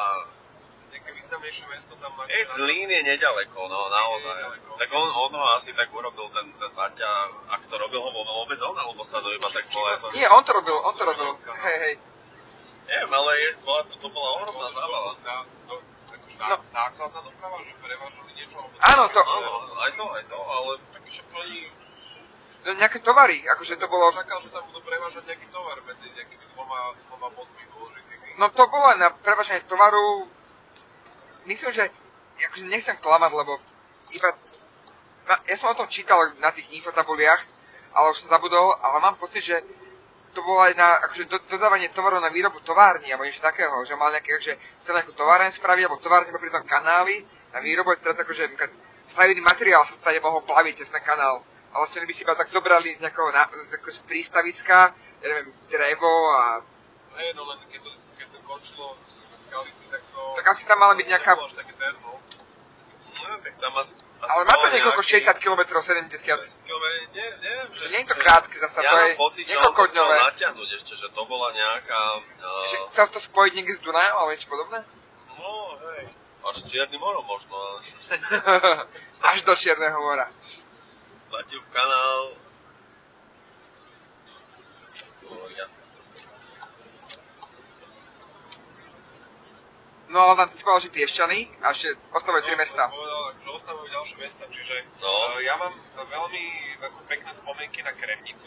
Speaker 2: Nejaké významnejšie mesto tam máte.
Speaker 3: e, Zlín je nedaleko, no naozaj.
Speaker 2: nedaleko.
Speaker 3: Tak on, on ho asi tak urobil, ten, ten Baťa, ak to robil ho vôbec on, alebo sa to iba tak bola to...
Speaker 1: Nie, on to robil, on to robil. Hej, hej.
Speaker 3: Neviem, ale je, bola, to, to bola ohromná zábava.
Speaker 2: To,
Speaker 1: No.
Speaker 2: nákladná doprava, že prevážali niečo? Alebo
Speaker 1: Áno, to-
Speaker 3: Áno, aj to, aj to, ale tak však oni...
Speaker 1: No, Nejaké tovary, akože to bolo...
Speaker 2: Čakal, že tam budú prevážať nejaký tovar medzi nejakými dvoma, dvoma bodmi dôležitými.
Speaker 1: No to bolo na prevaženie tovaru. Myslím, že akože nechcem klamať, lebo iba... Ja som o tom čítal na tých infotabuliach, ale už som zabudol, ale mám pocit, že to bolo aj na akože do, dodávanie tovarov na výrobu továrny, alebo niečo takého, že mal nejaké, že chcel nejakú továreň spraviť, alebo továrny pri tom kanáli na výrobu, teraz akože stavebný materiál sa stane mohol plaviť cez ten kanál. A vlastne by si iba tak zobrali z nejakého na, z, z prístaviska, ja neviem, drevo a
Speaker 2: Hej, no len keď to, keď to končilo v Skalici, tak to...
Speaker 1: Tak asi tam mala byť nejaká-
Speaker 2: také terno.
Speaker 3: Tak tam asi... asi
Speaker 1: Ale má to niekoľko
Speaker 3: nejaký-
Speaker 1: 60 km, 70.
Speaker 3: Kilometrov, nie, neviem, že...
Speaker 1: Že nie je to krátke zasa,
Speaker 3: ja
Speaker 1: to je
Speaker 3: pocit, že
Speaker 1: niekoľko
Speaker 3: chcel
Speaker 1: dňové.
Speaker 3: natiahnuť ešte, že to bola nejaká...
Speaker 1: Že
Speaker 3: Uh,
Speaker 1: chcel to spojiť niekde s Dunajom alebo niečo podobné?
Speaker 3: no, hej. Až Čiernym morom možno.
Speaker 1: Až do Čierneho mora.
Speaker 3: Baťov kanál... To ja...
Speaker 1: No ale skôr že Piešťany a ešte ostávajú tri
Speaker 2: No,
Speaker 1: mesta.
Speaker 2: Povedal, že ostávajú ďalšie mesta, čiže
Speaker 3: No.
Speaker 2: uh, ja mám veľmi ako pekné spomienky na Kremnicu.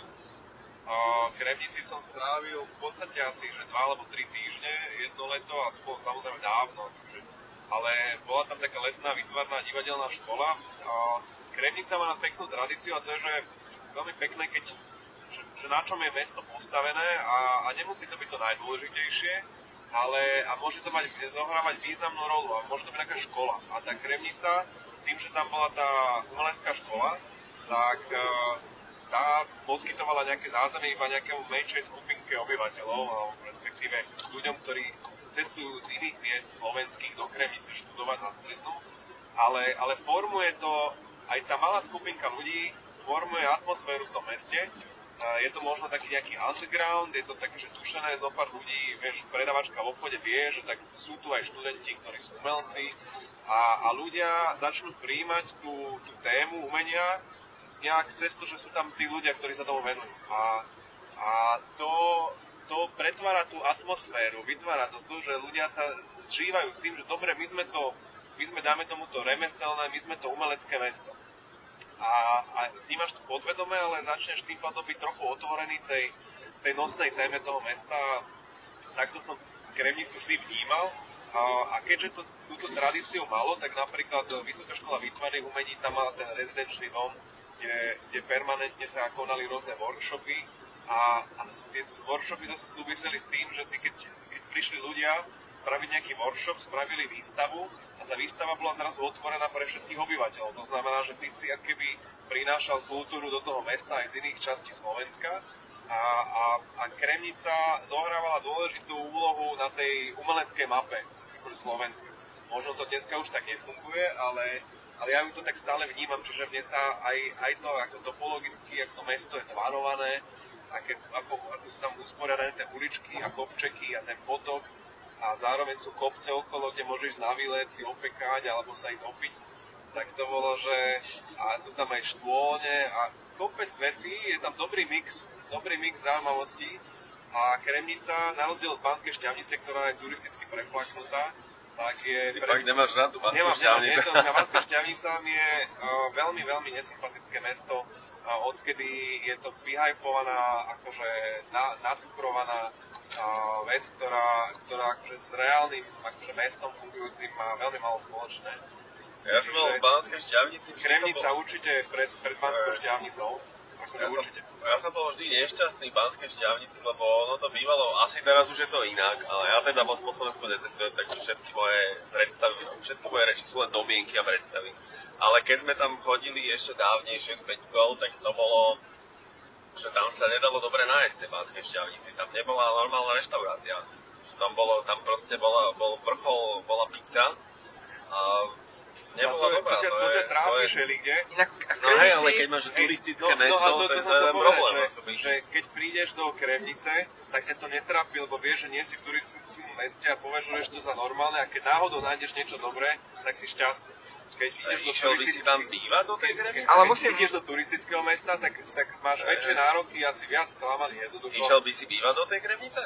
Speaker 2: Uh, Kremnici som strávil v podstate asi že dva alebo tri týždne, jedno leto a to bolo samozrejme dávno. Takže, ale bola tam taká letná vytvarná divadelná škola. Uh, Kremnica má peknú tradíciu a to je, že veľmi pekné, keď že, že na čom je mesto postavené a, a nemusí to byť to najdôležitejšie, ale a môže to mať, zohrávať významnú rolu a môže to byť taká škola. A tá Kremnica, tým, že tam bola tá umelecká škola, tak e, tá poskytovala nejaké zázemie iba nejakému menšej skupinke obyvateľov, alebo respektíve ľuďom, ktorí cestujú z iných miest slovenských do Kremnice študovať na strednú, ale, ale formuje to, aj tá malá skupinka ľudí formuje atmosféru v tom meste, je to možno taký nejaký underground, je to také, že tušené zo pár ľudí, vieš, predavačka v obchode vie, že tak sú tu aj študenti, ktorí sú umelci a, a ľudia začnú príjmať tú, tú tému umenia nejak cez to, že sú tam tí ľudia, ktorí sa tomu venujú. A, a to, to pretvára tú atmosféru, vytvára to to, že ľudia sa zžívajú s tým, že dobre, my sme to, my sme, dáme tomu to remeselné, my sme to umelecké mesto a, a vnímaš to podvedome, ale začneš tým pádom byť trochu otvorený tej, tej nosnej téme toho mesta. Takto som Kremnicu vždy vnímal. A, a keďže to túto tradíciu malo, tak napríklad Vysoká škola výtvarných umení tam mala ten rezidenčný dom, kde, kde permanentne sa konali rôzne workshopy a, a tie workshopy zase súviseli s tým, že ty, keď, keď prišli ľudia spraviť nejaký workshop, spravili výstavu a tá výstava bola zrazu otvorená pre všetkých obyvateľov. To znamená, že ty si akoby prinášal kultúru do toho mesta aj z iných častí Slovenska a, a, a Kremnica zohrávala dôležitú úlohu na tej umeleckej mape akože Slovenska. Možno to dneska už tak nefunguje, ale, ale ja ju to tak stále vnímam, čiže mne sa aj, aj to ako topologicky, ako to mesto je tvarované, aké, ako, ako sú tam usporiadané tie uličky a kopčeky a ten potok a zároveň sú kopce okolo, kde môžeš na výlet si opekať alebo sa ísť opiť, tak to bolo, že a sú tam aj štône a kopec vecí, je tam dobrý mix, dobrý mix zaujímavostí. A Kremnica, na rozdiel od Banskej šťavnice, ktorá je turisticky preflaknutá, tak je...
Speaker 3: Ty fakt nemáš rád tú Banskú
Speaker 2: Nemám,
Speaker 3: šťavnicu?
Speaker 2: Banská šťavnica mi je uh, veľmi, veľmi nesympatické mesto, uh, odkedy je to vyhajpovaná, akože na, nacukrovaná uh, vec, ktorá, ktorá akože s reálnym akože mestom fungujúcim má veľmi malo spoločné.
Speaker 3: Ja som bol v Banskej šťavnici.
Speaker 2: Kremnica
Speaker 3: bol-
Speaker 2: určite pred, pred Banskou
Speaker 3: Eh,
Speaker 2: šťavnicou.
Speaker 3: Ja som,
Speaker 2: určite.
Speaker 3: ja som bol vždy nešťastný v Banskej šťavnici, lebo ono to bývalo, asi teraz už je to inak, ale ja teda moc po Slovensku necestujem, takže všetky moje predstavy, všetky moje reči sú len domienky a predstavy. Ale keď sme tam chodili ešte dávnejšie s Peťkou, tak to bolo, že tam sa nedalo dobre nájsť tej Banskej šťavnici. Tam nebola normálna reštaurácia. Tam bolo, tam proste bola, bol vrchol, bola pizza a nebola
Speaker 2: to, je-
Speaker 3: dobrá.
Speaker 2: to, ťa, to, ťa trápi všelikde.
Speaker 1: Inak v
Speaker 3: No hej, ale keď máš turistické
Speaker 2: no,
Speaker 3: mesto,
Speaker 2: no, a to,
Speaker 3: to,
Speaker 2: to,
Speaker 3: je problém.
Speaker 2: že, že keď prídeš do Kremnice, tak ťa to netrápi, lebo vieš, že nie si v turistickom meste a považuješ to za normálne a keď náhodou nájdeš niečo dobré, tak si šťastný. Keď ideš do
Speaker 3: Išiel by si tam bývať do tej Kremnice?
Speaker 1: Ale musím-
Speaker 2: ideš do turistického mesta, tak, tak máš
Speaker 3: Hej,
Speaker 2: väčšie nároky a si viac sklamaný jednoducho.
Speaker 3: Išiel by si bývať do tej Kremnice?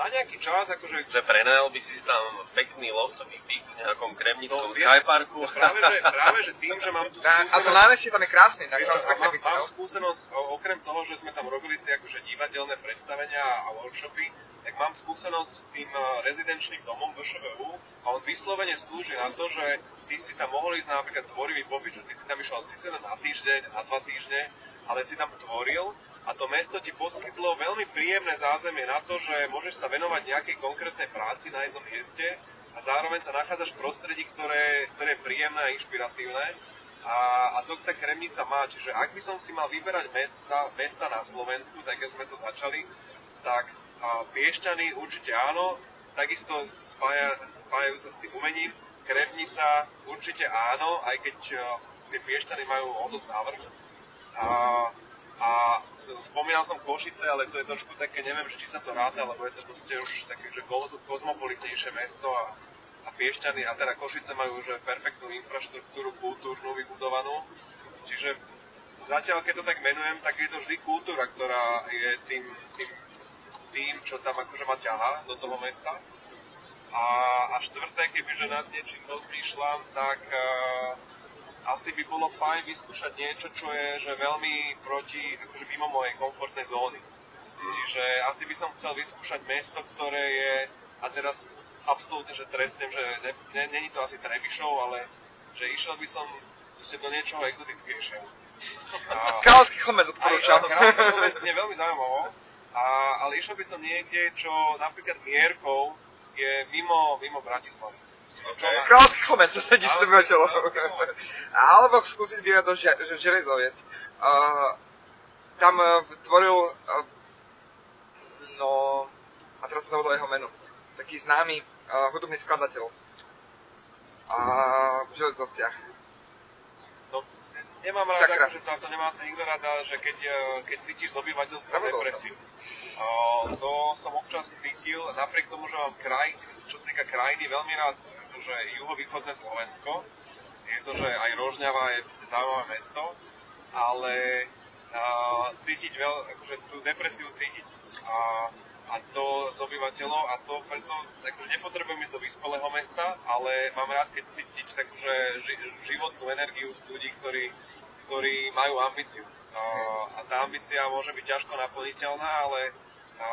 Speaker 2: Na nejaký čas, akože
Speaker 3: Že prenajal by si tam pekný loftový byt v nejakom kremnickom
Speaker 2: No,
Speaker 3: skyparku?
Speaker 2: práve že, práve, že tým, že mám tu
Speaker 1: Na, a to
Speaker 2: skúsenosť...
Speaker 1: námestie tam je krásne,
Speaker 2: Vieš
Speaker 1: tam pekné
Speaker 2: mám,
Speaker 1: byty,
Speaker 2: mám
Speaker 1: no.
Speaker 2: skúsenosť, okrem toho, že sme tam robili tie akože divadelné predstavenia a workshopy, tak mám skúsenosť s tým eh, rezidenčným domom VŠVU a on vyslovene slúži na to, že ty si tam mohol ísť na napríklad tvorivý pobyt, že ty si tam išiel síce na týždeň, na dva týždne, ale si tam tvoril a to mesto ti poskytlo veľmi príjemné zázemie na to, že môžeš sa venovať nejakej konkrétnej práci na jednom mieste a zároveň sa nachádzaš v prostredí, ktoré, ktoré je príjemné a inšpiratívne. A, a to tá Kremnica má, čiže ak by som si mal vyberať mesta, mesta na Slovensku, tak keď sme to začali, tak a Piešťany určite áno, takisto spája, spájajú sa s tým umením. Kremnica určite áno, aj keď a, tie Piešťany majú o dosť návrh. A, a spomínal som Košice, ale to je trošku také, neviem, či sa to ráta, lebo je to proste už také, že koz- kozmopolitnejšie mesto a, a Piešťany, a teda Košice majú že perfektnú infraštruktúru kultúrnu vybudovanú. Čiže zatiaľ, keď to tak menujem, tak je to vždy kultúra, ktorá je tým, tým, tým čo tam akože ma ťahá do toho mesta. A, a štvrté, kebyže nad niečím rozmýšľam, tak uh, asi by bolo fajn vyskúšať niečo, čo je že veľmi proti, akože mimo mojej komfortnej zóny. Čiže asi by som chcel vyskúšať mesto, ktoré je, a teraz absolútne, že trestnem, že ne, ne, není to asi Trebišov, ale že išiel by som proste do niečoho exotickejšieho. A,
Speaker 1: Kráľovský chlmec odporúčam.
Speaker 2: vôbec znie veľmi zaujímavo, a, ale išiel by som niekde, čo napríklad Mierkov je mimo, mimo Bratislavy.
Speaker 1: Chlmec, sa sedí s
Speaker 2: chlmec.
Speaker 1: Alebo skúsiť zbierať do žia- že- železoviec. Uh, tam uh, tvoril, uh, no, a teraz som zabudol jeho meno, taký známy uh, hudobný skladateľ. A v železovciach.
Speaker 2: No, nemám rád,
Speaker 1: Sakra.
Speaker 2: akože to, to nemá asi nikto rád, ale že keď, keď cítiš z obyvateľstva depresiu. A to som občas cítil, napriek tomu, že mám kraj, čo sa týka krajiny, veľmi rád, že juhovýchodné Slovensko. Je to, že aj Rožňava je proste zaujímavé mesto, ale a, cítiť veľ, akože tú depresiu cítiť. A, a to z obyvateľov a to preto akože nepotrebujem ísť do vyspelého mesta, ale mám rád, keď cítiť takúže ži, životnú energiu z ľudí, ktorí, ktorí majú ambíciu. A, a tá ambícia môže byť ťažko naplniteľná, ale a,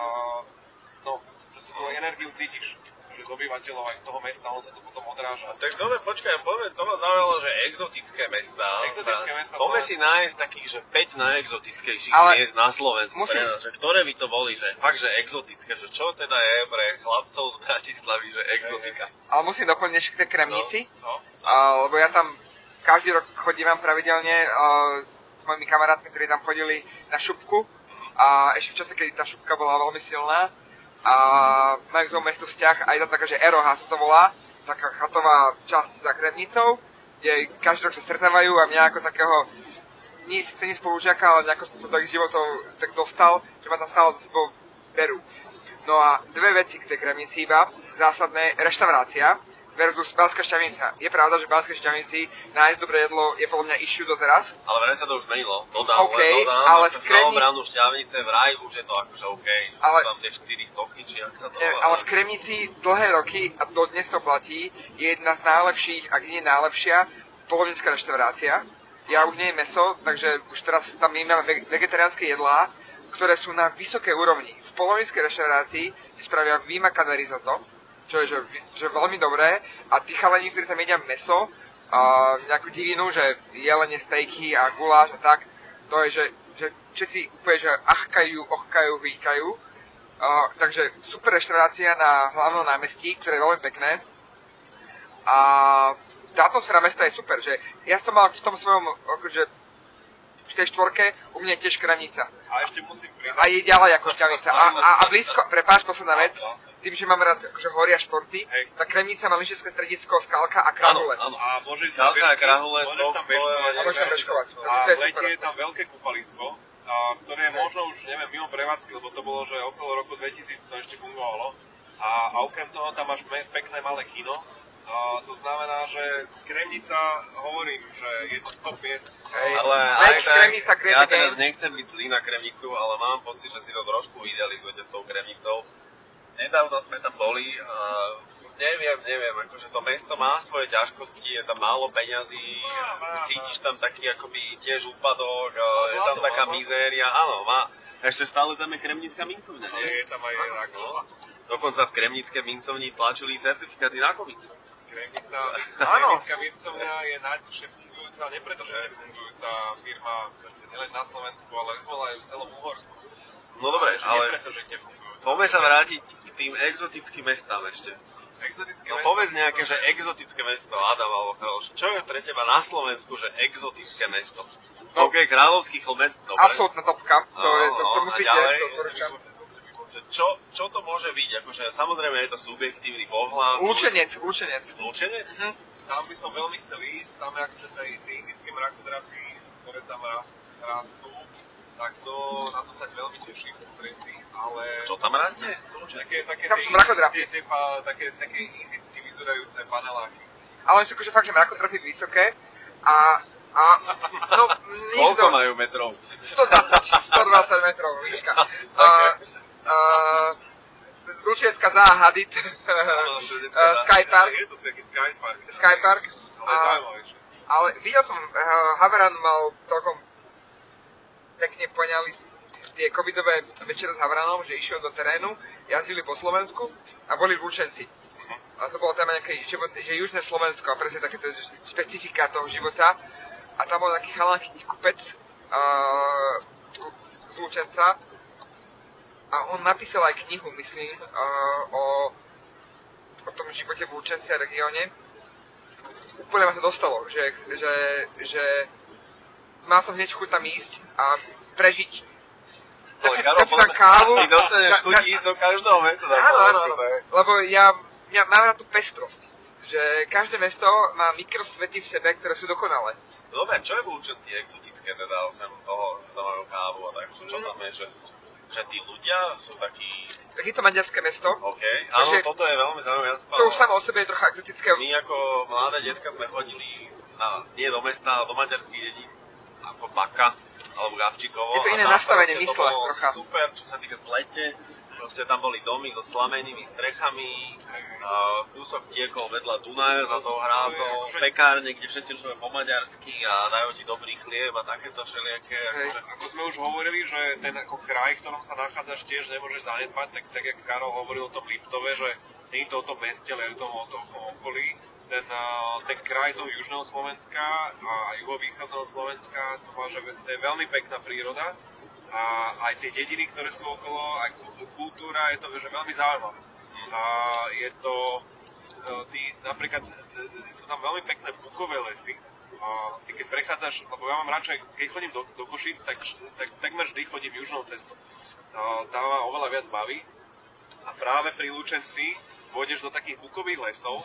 Speaker 2: no, že tú energiu cítiš že z obyvateľov aj z toho mesta, on sa to potom odráža.
Speaker 3: Tak dobre, počkaj, poďme, to ma zaujalo, že exotické mestá.
Speaker 2: Exotické mestá
Speaker 3: Poďme si nájsť takých, že 5 najexotickejších
Speaker 1: Ale
Speaker 3: miest na Slovensku.
Speaker 1: musím-
Speaker 3: Pre že ktoré by to boli, že fakt, že exotické, že čo teda je pre chlapcov z Bratislavy, že exotika.
Speaker 1: Ale musím doplniť ešte k tej Kremnici,
Speaker 2: No,
Speaker 1: a, lebo ja tam každý rok chodívam pravidelne a, s, s mojimi kamarátmi, ktorí tam chodili na šupku a ešte v čase, keď tá šupka bola veľmi silná a majú k tomu mestu vzťah, aj tam taká, že Eroha sa to volá, taká chatová časť za Kremnicou, kde každý rok sa stretávajú a mňa ako takého nie síce nie spolužiaka, ale nejako som sa do ich životov tak dostal, že ma tam stále za sebou berú. No a dve veci k tej Kremnici iba, zásadné, reštaurácia versus Banská šťavnica. Je pravda, že v Banskej šťavnici nájsť dobré jedlo je podľa mňa issue doteraz.
Speaker 3: Ale vraj sa to už zmenilo. Dodám,
Speaker 1: OK,
Speaker 3: len dodám,
Speaker 1: ale v Kremni-
Speaker 3: Novobránu šťavnice vraj už je to akože OK.
Speaker 1: Ale-.
Speaker 3: Sú tam tie 4 sochy, či ak sa to
Speaker 1: E, ale v Kremnici dlhé roky, a dodnes to platí, je jedna z najlepších, ak nie najlepšia, polovnícka reštaurácia. Ja už nie je meso, takže už teraz tam my máme ve- vegetariánske jedlá, ktoré sú na vysokej úrovni. V polovníckej reštaurácii spravia vymakané risotto, čo je že, že veľmi dobré, a tí chalani, ktorí tam jedia meso, a nejakú divinu, že jelenie, stejky a guláš a tak, to je, že, že všetci úplne, že achkajú, ochkajú, hýkajú. Uh, takže super reštaurácia na hlavnom námestí, ktoré je veľmi pekné. A tá atmosféra mesta je super, že ja som mal v tom svojom, akože v tej štvorke, u mňa je tiež Kremnica.
Speaker 2: A ešte musím pridať...
Speaker 1: A je ďalej ako Šťavnica. A, a, a blízko, prepáč, posledná vec,
Speaker 2: No,
Speaker 1: tým, že mám rád akože hory a športy,
Speaker 2: Hej.
Speaker 1: tak Kremnica má lyžiarske stredisko, skalka a
Speaker 3: Áno,
Speaker 1: krahule.
Speaker 3: áno.
Speaker 2: A môžeš tam
Speaker 3: Skalka a krahule,
Speaker 2: môžeš
Speaker 3: to-
Speaker 2: tam bežkovať,
Speaker 1: A môžeš tam bežkovať.
Speaker 2: A v lete je tam veľké kúpalisko, a, ktoré je možno už, neviem, mimo prevádzky, lebo to bolo, že okolo roku 2000 to ešte fungovalo. A, a okrem toho tam máš me, pekné malé kino. A, to znamená, že Kremnica, hovorím, že je to top miest.
Speaker 1: Hej.
Speaker 3: Ale aj tak,
Speaker 1: Kremnica
Speaker 3: ja teraz nechcem byť zlý na Kremnicu, ale mám pocit, že si to trošku idealizujete s tou Kremnicou. Nedávno sme tam boli a neviem, neviem, akože to mesto má svoje ťažkosti, je tam málo peňazí, cítiš tam taký akoby tiež úpadok, je tam taká mizéria, áno, má. Ešte stále tam je kremnická mincovňa, nie?
Speaker 2: je tam aj tak, no.
Speaker 3: Dokonca v kremnické mincovni tlačili certifikáty na COVID.
Speaker 2: Kremnica,
Speaker 1: Áno.
Speaker 2: Kremnická mincovňa je najdlhšie fungujúca, nepretržite fungujúca firma, nielen na Slovensku, ale aj v celom Uhorsku.
Speaker 3: No dobre,
Speaker 2: Že
Speaker 3: ale poďme sa vrátiť k tým exotickým mestám ešte.
Speaker 2: Exotické
Speaker 3: No
Speaker 2: mesto-
Speaker 3: povedz nejaké, že exotické mesto, Adam alebo Karol, čo je pre teba na Slovensku, že exotické mesto?
Speaker 1: No.
Speaker 3: OK, Kráľovský chlmec, dobre.
Speaker 1: Absolútna topka, to, je, to, to
Speaker 3: No, a
Speaker 1: musíte,
Speaker 3: ďalej?
Speaker 1: to
Speaker 3: čo, čo to môže byť? Akože, samozrejme je to subjektívny pohľad.
Speaker 1: Lúčenec, lúčenec.
Speaker 3: Lúčenec?
Speaker 1: Hm.
Speaker 2: Tam by som veľmi chcel ísť, tam je akože tie, tie indické mrakodrapy, ktoré tam rast, rastú, tak to, na to sa veľmi teším, pozrieť si, ale...
Speaker 3: Čo tam rastie?
Speaker 2: Také, také,
Speaker 1: Tam sú mrakodrapy.
Speaker 2: Tie, tie, pa- také, také indicky vyzerajúce paneláky.
Speaker 1: Ale sú akože fakt, že mrakodrapy vysoké a, a no, nič
Speaker 3: Koľko
Speaker 1: do,
Speaker 3: majú metrov?
Speaker 1: 120, 120 metrov výška. A, z Lučiecka za
Speaker 3: že detská
Speaker 1: uh, Skypark,
Speaker 2: Je to taký Skypark.
Speaker 1: Skypark,
Speaker 2: Ale
Speaker 1: a-
Speaker 2: zaujímavejšie.
Speaker 1: ale videl som, uh, Haveran mal celkom pekne poňali tie covidové večere s Havranom, že išiel do terénu, jazdili po Slovensku a boli Lučenci. A to bola téma nejaké, život, že južné Slovensko a presne takéto špecifika toho života. A tam bol taký chalan knihkupec uh, z Lučenca a on napísal aj knihu, myslím, uh, o, o tom živote v Lučenci a regióne. Úplne ma to dostalo, že, že, že mal som hneď chuť tam ísť a prežiť dať si, dať si tam kávu.
Speaker 3: Ty dostaneš chuť ísť do každého mesta na
Speaker 1: Áno, áno, áno. Lebo ja, ja mám rád tú pestrosť. Že každé mesto má mikrosvety v sebe, ktoré sú dokonalé.
Speaker 3: Dobre, čo je v Lučenci exotické, teda okrem toho, že tam majú kávu a tak, čo tam je, že, že tí ľudia sú takí,
Speaker 1: Tak je to maďarské mesto.
Speaker 3: OK, áno,
Speaker 1: Takže-
Speaker 3: toto je veľmi zaujímavé,
Speaker 1: To už samo o sebe je trocha exotické.
Speaker 3: My ako mladé detka sme chodili na, nie do mesta, ale do maďarských dedín, ako Baka, alebo Gabčíkovo.
Speaker 1: Je to iné nastavenie mysle trocha.
Speaker 3: super, čo sa týka plete. Proste tam boli domy so slamenými strechami, a kúsok tiekol vedľa Dunaja za tou hrádzou, pekárne, kde všetci rozumie po maďarsky a dajú ti dobrý chlieb a takéto všelijaké.
Speaker 1: Hej.
Speaker 3: Akože,
Speaker 2: Ako sme už hovorili, že ten ako kraj, v ktorom sa nachádzaš, tiež nemôžeš zanedbať, tak, tak jak Karol hovoril o tom Liptove, že nie je to o tom meste, ale je to o tom okolí. Ten, ten kraj toho južného Slovenska a juhovýchodného Slovenska, to, má, že to je veľmi pekná príroda a aj tie dediny, ktoré sú okolo, aj ku- kultúra, je to že veľmi zaujímavé. A je to, e, ty, napríklad, e, sú tam veľmi pekné bukové lesy, a ty keď prechádzaš, lebo ja mám radšej, keď chodím do, do Košíc, tak, tak takmer vždy chodím južnou cestou. A tá ma oveľa viac baví. A práve pri Lučenci pôjdeš do takých bukových lesov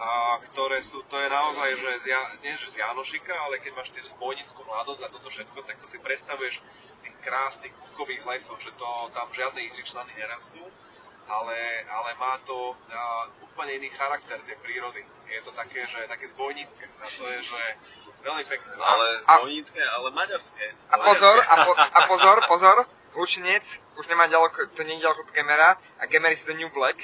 Speaker 2: a ktoré sú, to je naozaj, že z, nie že z Janošika, ale keď máš tie spojnickú mladosť a toto všetko, tak to si predstavuješ krásnych bukových lesov, že to tam žiadne ihličnany nerastú, ale, ale má to a, úplne iný charakter tej prírody. Je to také, že také zbojnícke a to je, že veľmi pekné. No,
Speaker 3: Ale zbojnícke, ale maďarské.
Speaker 1: A pozor, a, po, a pozor, pozor, Lučinec už nemá ďaleko, to nie je ďaleko od Gemera a Gemer is the new black.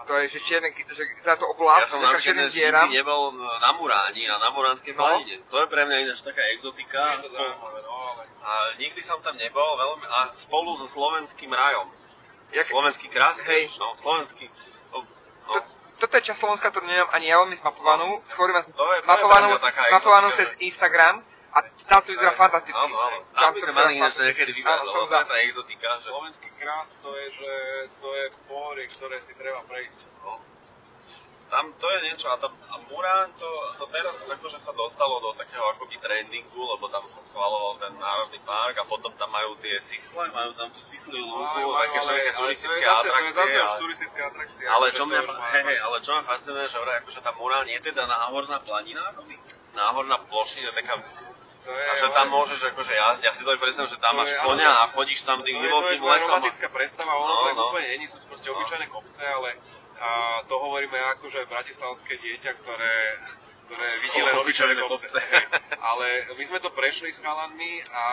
Speaker 1: To je, že čierne, že
Speaker 3: Ja
Speaker 1: oblasť,
Speaker 3: som
Speaker 1: ja
Speaker 3: napríklad
Speaker 1: čiernym dieram.
Speaker 3: nikdy nebol na Muráni a na Muránskej
Speaker 1: No.
Speaker 3: planine. To je pre mňa ináč taká exotika.
Speaker 2: je to zaujímavé, no ale
Speaker 3: A nikdy som tam nebol, veľmi, a spolu so slovenským rajom.
Speaker 1: Jak,
Speaker 3: Slovenský krás,
Speaker 1: Hej.
Speaker 3: no, slovenský. No, no,
Speaker 1: to, toto je časť Slovenska, ktorú neviem ani ja veľmi zmapovanú. Skôr mám
Speaker 3: to je, to je
Speaker 1: mapovanú, mapovanú cez Instagram a tam to vyzerá fantasticky.
Speaker 3: Áno, áno.
Speaker 1: Tam
Speaker 3: Tam by sme mali ináč
Speaker 1: fantasticky.
Speaker 3: niekedy
Speaker 1: Áno, za.
Speaker 3: exotika, že
Speaker 2: slovenský krás to je, že to je pohorie, ktoré si treba prejsť.
Speaker 3: no, tam to je niečo a, tam, a Murán to, to teraz akože sa dostalo do takého akoby trendingu, lebo tam sa schvaloval ten národný park a potom tam majú tie sisle, majú tam tú sisliu lúku, také
Speaker 2: ale-
Speaker 3: všelijaké
Speaker 2: ale
Speaker 3: turistické
Speaker 2: zase- To je
Speaker 3: atrakcie.
Speaker 2: zase už
Speaker 3: ale-
Speaker 2: turistická atrakcia.
Speaker 3: Ale
Speaker 2: že
Speaker 3: čo mňa, hej, hej, ale čo ma fascinuje, že akože tá Murán je teda náhorná planina? Náhorná plošina, taká,
Speaker 2: to je,
Speaker 3: a že tam môžeš akože jazdiť, ja si to aj predstavím, že tam
Speaker 2: To
Speaker 3: máš
Speaker 2: je,
Speaker 3: konia a chodíš tam tým
Speaker 2: To je, to je
Speaker 3: divokým lesom. a-
Speaker 2: romantická predstava, ono
Speaker 3: No,
Speaker 2: to je
Speaker 3: no.
Speaker 2: úplne není, sú to proste
Speaker 3: No.
Speaker 2: obyčajné kopce, ale a to hovoríme ako, že bratislavské dieťa, ktoré, ktoré vidí len obyčajné kopce. Hej. Ale my sme to prešli s chalanmi a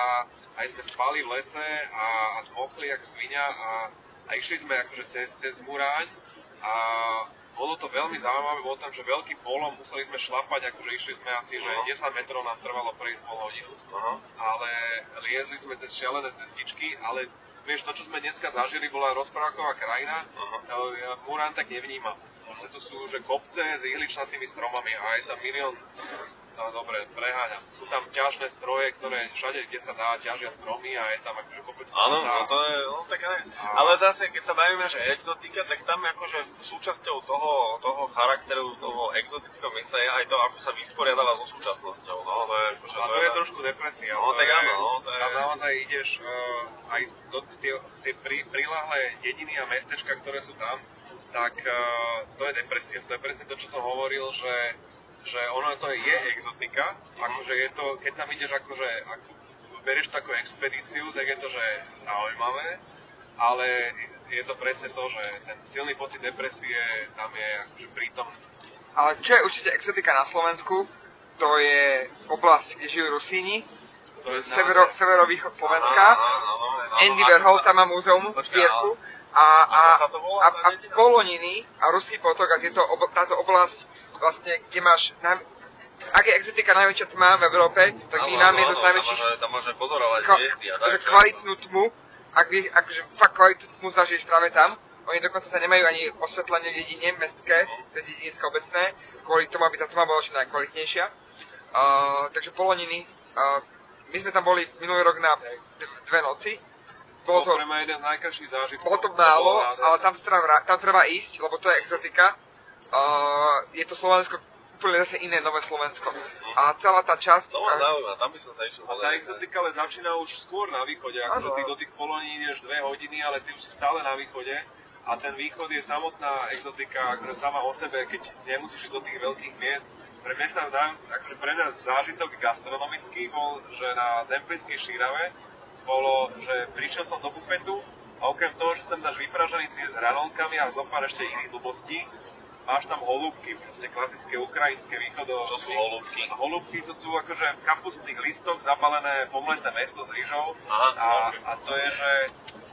Speaker 2: aj sme spali v lese a, a zmokli jak svinia a, a išli sme akože cez, cez Muráň a bolo to veľmi zaujímavé, bolo tam, že veľký polom, museli sme šlapať, akože išli sme asi, že
Speaker 3: Aha.
Speaker 2: 10 metrov nám trvalo prejsť pol hodinu
Speaker 3: Aha.
Speaker 2: ale liezli sme cez šialené cestičky, ale vieš, to, čo sme dneska zažili, bola rozprávková krajina,
Speaker 3: Aha.
Speaker 2: e, Murán tak nevnímam. Proste to sú, že kopce s ihličnatými stromami a je tam milión, no dobre, preháňam, sú tam ťažné stroje, ktoré všade, kde sa dá, ťažia stromy a je tam akože kopec
Speaker 3: Áno, no to je, no tak.
Speaker 2: A-
Speaker 3: Ale zase, keď sa bavíme, že exotika, tak tam akože súčasťou toho, toho charakteru, toho exotického miesta je aj to, ako sa vysporiadala so súčasnosťou, no, to je akože...
Speaker 2: A to je trošku depresia.
Speaker 3: No,
Speaker 2: to
Speaker 3: tak
Speaker 2: je,
Speaker 3: áno, no, to je-
Speaker 2: Tam naozaj ideš uh, aj do tie, tie pri, prilahlé dediny a mestečka, ktoré sú tam, tak uh, to je depresia. To je presne to, čo som hovoril, že, že ono to je, exotika, akože je to, keď tam ideš akože, ako berieš takú expedíciu, tak je to, že zaujímavé, ale je to presne to, že ten silný pocit depresie tam je akože prítomný.
Speaker 1: Ale čo je určite exotika na Slovensku, to je oblasť, kde žijú Rusíni,
Speaker 2: To je
Speaker 1: severo, severovýchod Slovenska.
Speaker 3: Áno, áno, áno,
Speaker 1: Andy
Speaker 3: sa-
Speaker 1: tam má múzeum,
Speaker 3: Počkaj,
Speaker 1: zbierku. A, a, a, a? Poloniny a Ruský potok a tieto, ob, táto oblasť, vlastne, kde máš, naj, ak je exotika najväčšia tma v Európe, tak my máme jednu z najväčších
Speaker 3: Tam tam môže pozorovať
Speaker 1: Ka-
Speaker 3: hviezdy a tak.
Speaker 1: že kvalitnú tmu, ak by, akože fakt kvalitnú tmu zažiješ práve tam. Oni dokonca sa nemajú ani osvetlenie v dedine mestské, to je dedinské obecné, kvôli tomu, aby tá tma bola čo najkvalitnejšia. Uh, takže Poloniny, uh, my sme tam boli minulý rok na dve noci. Bolo to,
Speaker 2: pre mňa jeden z najkrajších zážitkov.
Speaker 1: bolo to málo, ale tam, vrá- tam treba ísť, lebo to je exotika. Uh, je to Slovensko, úplne zase iné nové Slovensko. A celá tá časť...
Speaker 3: To ma zaujíma, tam by som sa išiel
Speaker 2: A tá exotika ale začína už skôr na východe, akože ty do tých Poloní ideš dve hodiny, ale ty už si stále na východe a ten východ je samotná exotika, akože sama o sebe, keď nemusíš ísť do tých veľkých miest. Pre mňa sa, naj- akože pre mňa zážitok gastronomický bol, že na Zemplínskej šírave bolo, že prišiel som do bufetu a okrem toho, že tam dáš vypražaný sír s hranolkami a zopár ešte iných blbostí, máš tam holúbky, proste klasické ukrajinské východo.
Speaker 3: Čo sú holúbky?
Speaker 2: Holúbky to sú akože v kapustných listoch zabalené pomleté meso s rýžou
Speaker 3: Aha,
Speaker 2: a,
Speaker 3: ok.
Speaker 2: a to je, že,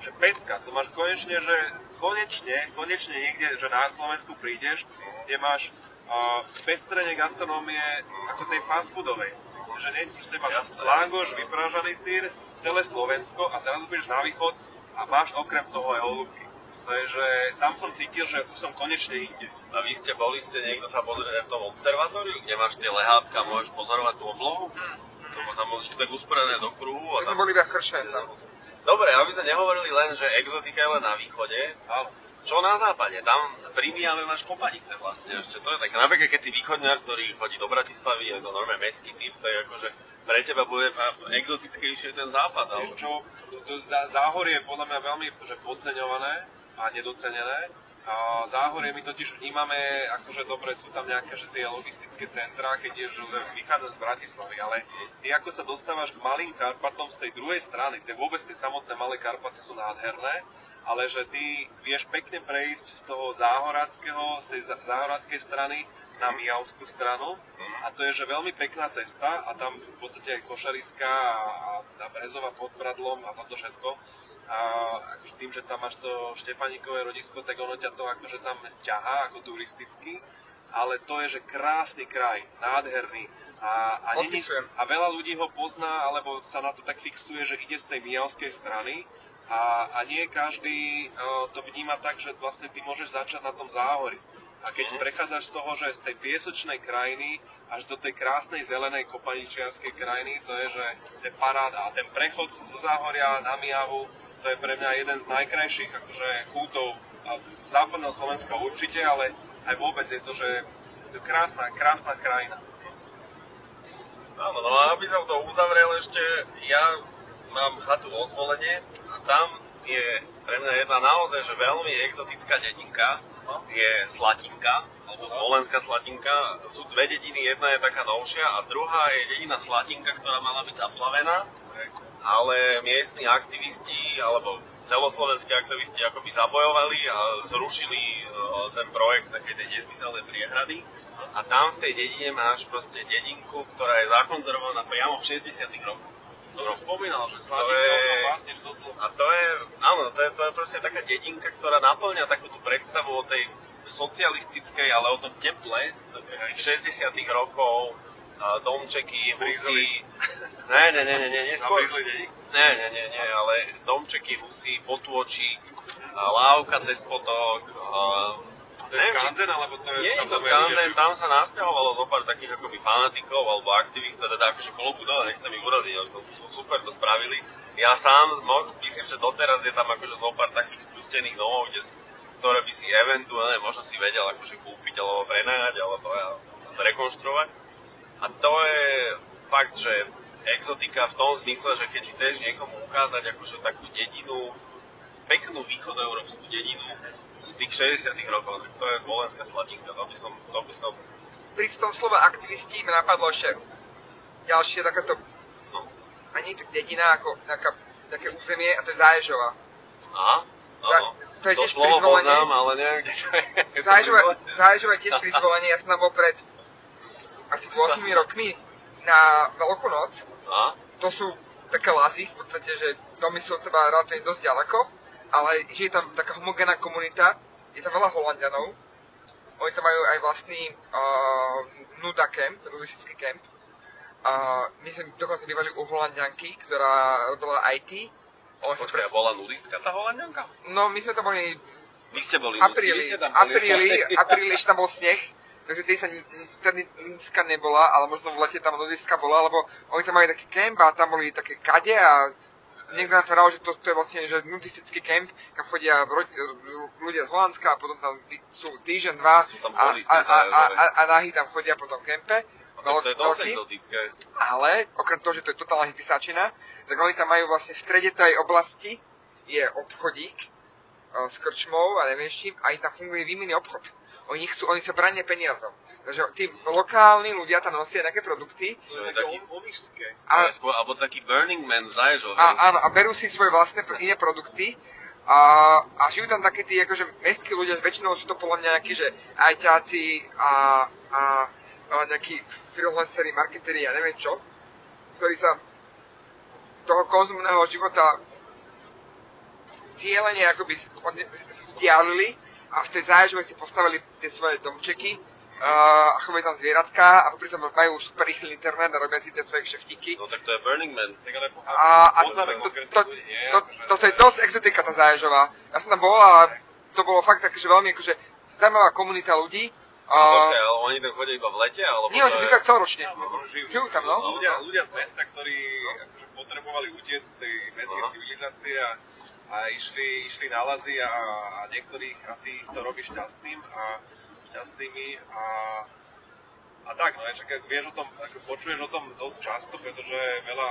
Speaker 2: že pecka, to máš konečne, že konečne, konečne niekde, že na Slovensku prídeš, kde máš uh, spestrenie gastronómie ako tej fast foodovej. Že nie, proste máš langoš, vypražaný sír, celé Slovensko a zrazu prídeš na východ a máš okrem toho aj holúbky. To je, že tam som cítil, že už som konečne inde.
Speaker 3: A vy ste boli, ste niekto sa pozrieť v tom observatóriu, kde máš tie lehátka, môžeš pozorovať tú oblohu? Lebo tam boli tak usporené do kruhu a tam...
Speaker 1: boli iba tam.
Speaker 3: Dobre, aby sme nehovorili len, že exotika je len na východe,
Speaker 2: Áno.
Speaker 3: čo na západe? Tam pri Mijave máš kopanice vlastne ešte. To je také, napríklad keď si východňar, ktorý chodí do Bratislavy, je to normálne mestský typ, tak akože pre teba bude exotickejšie ten západ. Ale...
Speaker 2: Čo, to zá- záhorie je podľa mňa veľmi že podceňované a nedocenené. A záhorie my totiž vnímame, akože dobre, sú tam nejaké že tie logistické centrá, keď je, že vychádzaš z Bratislavy, ale ty ako sa dostávaš k malým Karpatom z tej druhej strany, tie vôbec tie samotné malé Karpaty sú nádherné, ale že ty vieš pekne prejsť z toho záhoráckého, z tej záhoráckej strany na Mijavskú stranu. A to je že veľmi pekná cesta a tam v podstate aj Košariska a, a Brezova pod Bradlom a toto všetko. A akože tým, že tam máš to Štefaníkové rodisko, tak ono ťa to akože tam ťahá ako turisticky, ale to je, že krásny kraj, nádherný. A, a, není, a veľa ľudí ho pozná, alebo sa na to tak fixuje, že ide z tej Mijavskej strany a, a nie každý uh, to vníma tak, že vlastne ty môžeš začať na tom záhori. A keď mm. prechádzaš z toho, že z tej piesočnej krajiny až do tej krásnej zelenej kopaničianskej krajiny, to je, že je paráda. A ten prechod zo Záhoria na Mijavu, to je pre mňa jeden z najkrajších akože chútov západného Slovenska určite, ale aj vôbec je to, že je to krásna, krásna krajina.
Speaker 3: Áno, no a aby som to uzavrel ešte, ja mám chatu vo zvolenie a tam je pre mňa jedna naozaj že veľmi exotická dedinka, je Slatinka, alebo Zvolenská Slatinka. Sú dve dediny, jedna je taká novšia a druhá je dedina Slatinka, ktorá mala byť zaplavená, ale miestni aktivisti alebo celoslovenskí aktivisti akoby zabojovali a zrušili e, ten projekt také tej nezmyselné priehrady. A tam v tej dedine máš proste dedinku, ktorá je zakonzervovaná priamo v 60 rokoch.
Speaker 2: To si spomínal, že to je, vlastne to
Speaker 3: A to je, áno, to je, proste taká dedinka, ktorá naplňa takú tú predstavu o tej socialistickej, ale o tom teple, tých 60 rokov, domčeky, husy. Ne, ne, ne, ne, ne, ne, skôr... Ne, ne, ne, ne, ale domčeky, husy, potôčik, lávka cez potok,
Speaker 2: to je Skanzen, alebo to je...
Speaker 3: Nie je to Skanzen, tam sa nasťahovalo zo pár takých akoby fanatikov alebo aktivistov, teda akože kolobu dole, nechcem ich uraziť, to super to spravili. Ja sám, no, myslím, že doteraz je tam akože zo pár takých spustených domov, kde, ktoré by si eventuálne možno si vedel akože kúpiť alebo prenajať alebo ja, zrekonštruovať. A to je fakt, že exotika v tom zmysle, že keď chceš niekomu ukázať akože takú dedinu, peknú východoeurópsku dedinu, z tých 60 rokov, to je zvolenská slatinka, to by som, to by som...
Speaker 1: Pri tom slove aktivisti mi napadlo ešte ďalšie takéto, no. ani tak dedina, ako nejaká, nejaké územie, a to je Záježova.
Speaker 3: Aha, Za,
Speaker 1: to je to tiež slovo
Speaker 3: poznám, ale neviem, kde to
Speaker 1: je. Záježova, Záježova je tiež pri zvolení, ja som tam bol pred asi 8 rokmi na Veľkú noc.
Speaker 3: Aha.
Speaker 1: To sú také lazy, v podstate, že domy sú od seba relatívne dosť ďaleko ale že je tam taká homogénna komunita, je tam veľa Holandianov, oni tam majú aj vlastný uh, nuda camp, nudistický camp. Uh, my sme dokonca bývali u Holandianky, ktorá robila IT.
Speaker 3: Počkaj, pres... bola nudistka tá Holandianka?
Speaker 1: No, my sme tam boli...
Speaker 3: Vy ste boli
Speaker 1: apríli, apríli, apríli, ešte tam bol sneh, takže tej sa tedy nudistka nebola, ale možno v lete tam nudistka bola, lebo oni tam mali taký camp a tam boli také kade a niekto nás že to, to je vlastne že nudistický kemp, kam chodia ľudia z Holandska a potom tam sú týždeň, dva
Speaker 3: sú tam
Speaker 1: a, a, a, a, a, a nahy tam chodia po tom kempe.
Speaker 3: No, to je dosť exotické.
Speaker 1: Ale, okrem toho, že to je totálna hypisáčina, tak oni tam majú vlastne v strede tej oblasti je obchodík uh, s krčmou a neviem s čím a im tam funguje výmenný obchod. Oni chcú, oni sa brania peniazom. Takže tí lokálni ľudia tam nosia nejaké produkty.
Speaker 3: To je taký omišské. Alebo taký Burning Man v Zaježove.
Speaker 1: A, áno, a berú si svoje vlastné iné produkty a, a žijú tam takí tí akože mestskí ľudia, väčšinou sú to podľa mňa nejakí, že ajťáci a, a, a nejakí freelanceri, marketeri a neviem čo, ktorí sa toho konzumného života cieľene akoby vzdialili a v tej záježove si postavili tie svoje domčeky a chovajú tam zvieratka a popri tom majú super rýchly internet a robia si tie svoje kšeftíky.
Speaker 3: No tak to je Burning Man.
Speaker 2: Tak ale
Speaker 1: a, a to, to, to, to, toto je dosť exotika tá záježová. Ja som tam bol a to bolo fakt také, že veľmi akože zaujímavá komunita ľudí.
Speaker 3: No, počkaj, ale oni tam chodia iba v lete? Alebo
Speaker 1: Nie, oni bývajú celoročne.
Speaker 2: No, žijú,
Speaker 1: žijú tam, no.
Speaker 2: Ľudia, ľudia z mesta, ktorí akože potrebovali utiec z tej mestskej civilizácie a, a išli, išli na lazy a, a niektorých asi ich to robí šťastným a šťastnými a, a tak, no čakaj, vieš o tom, ako počuješ o tom dosť často, pretože veľa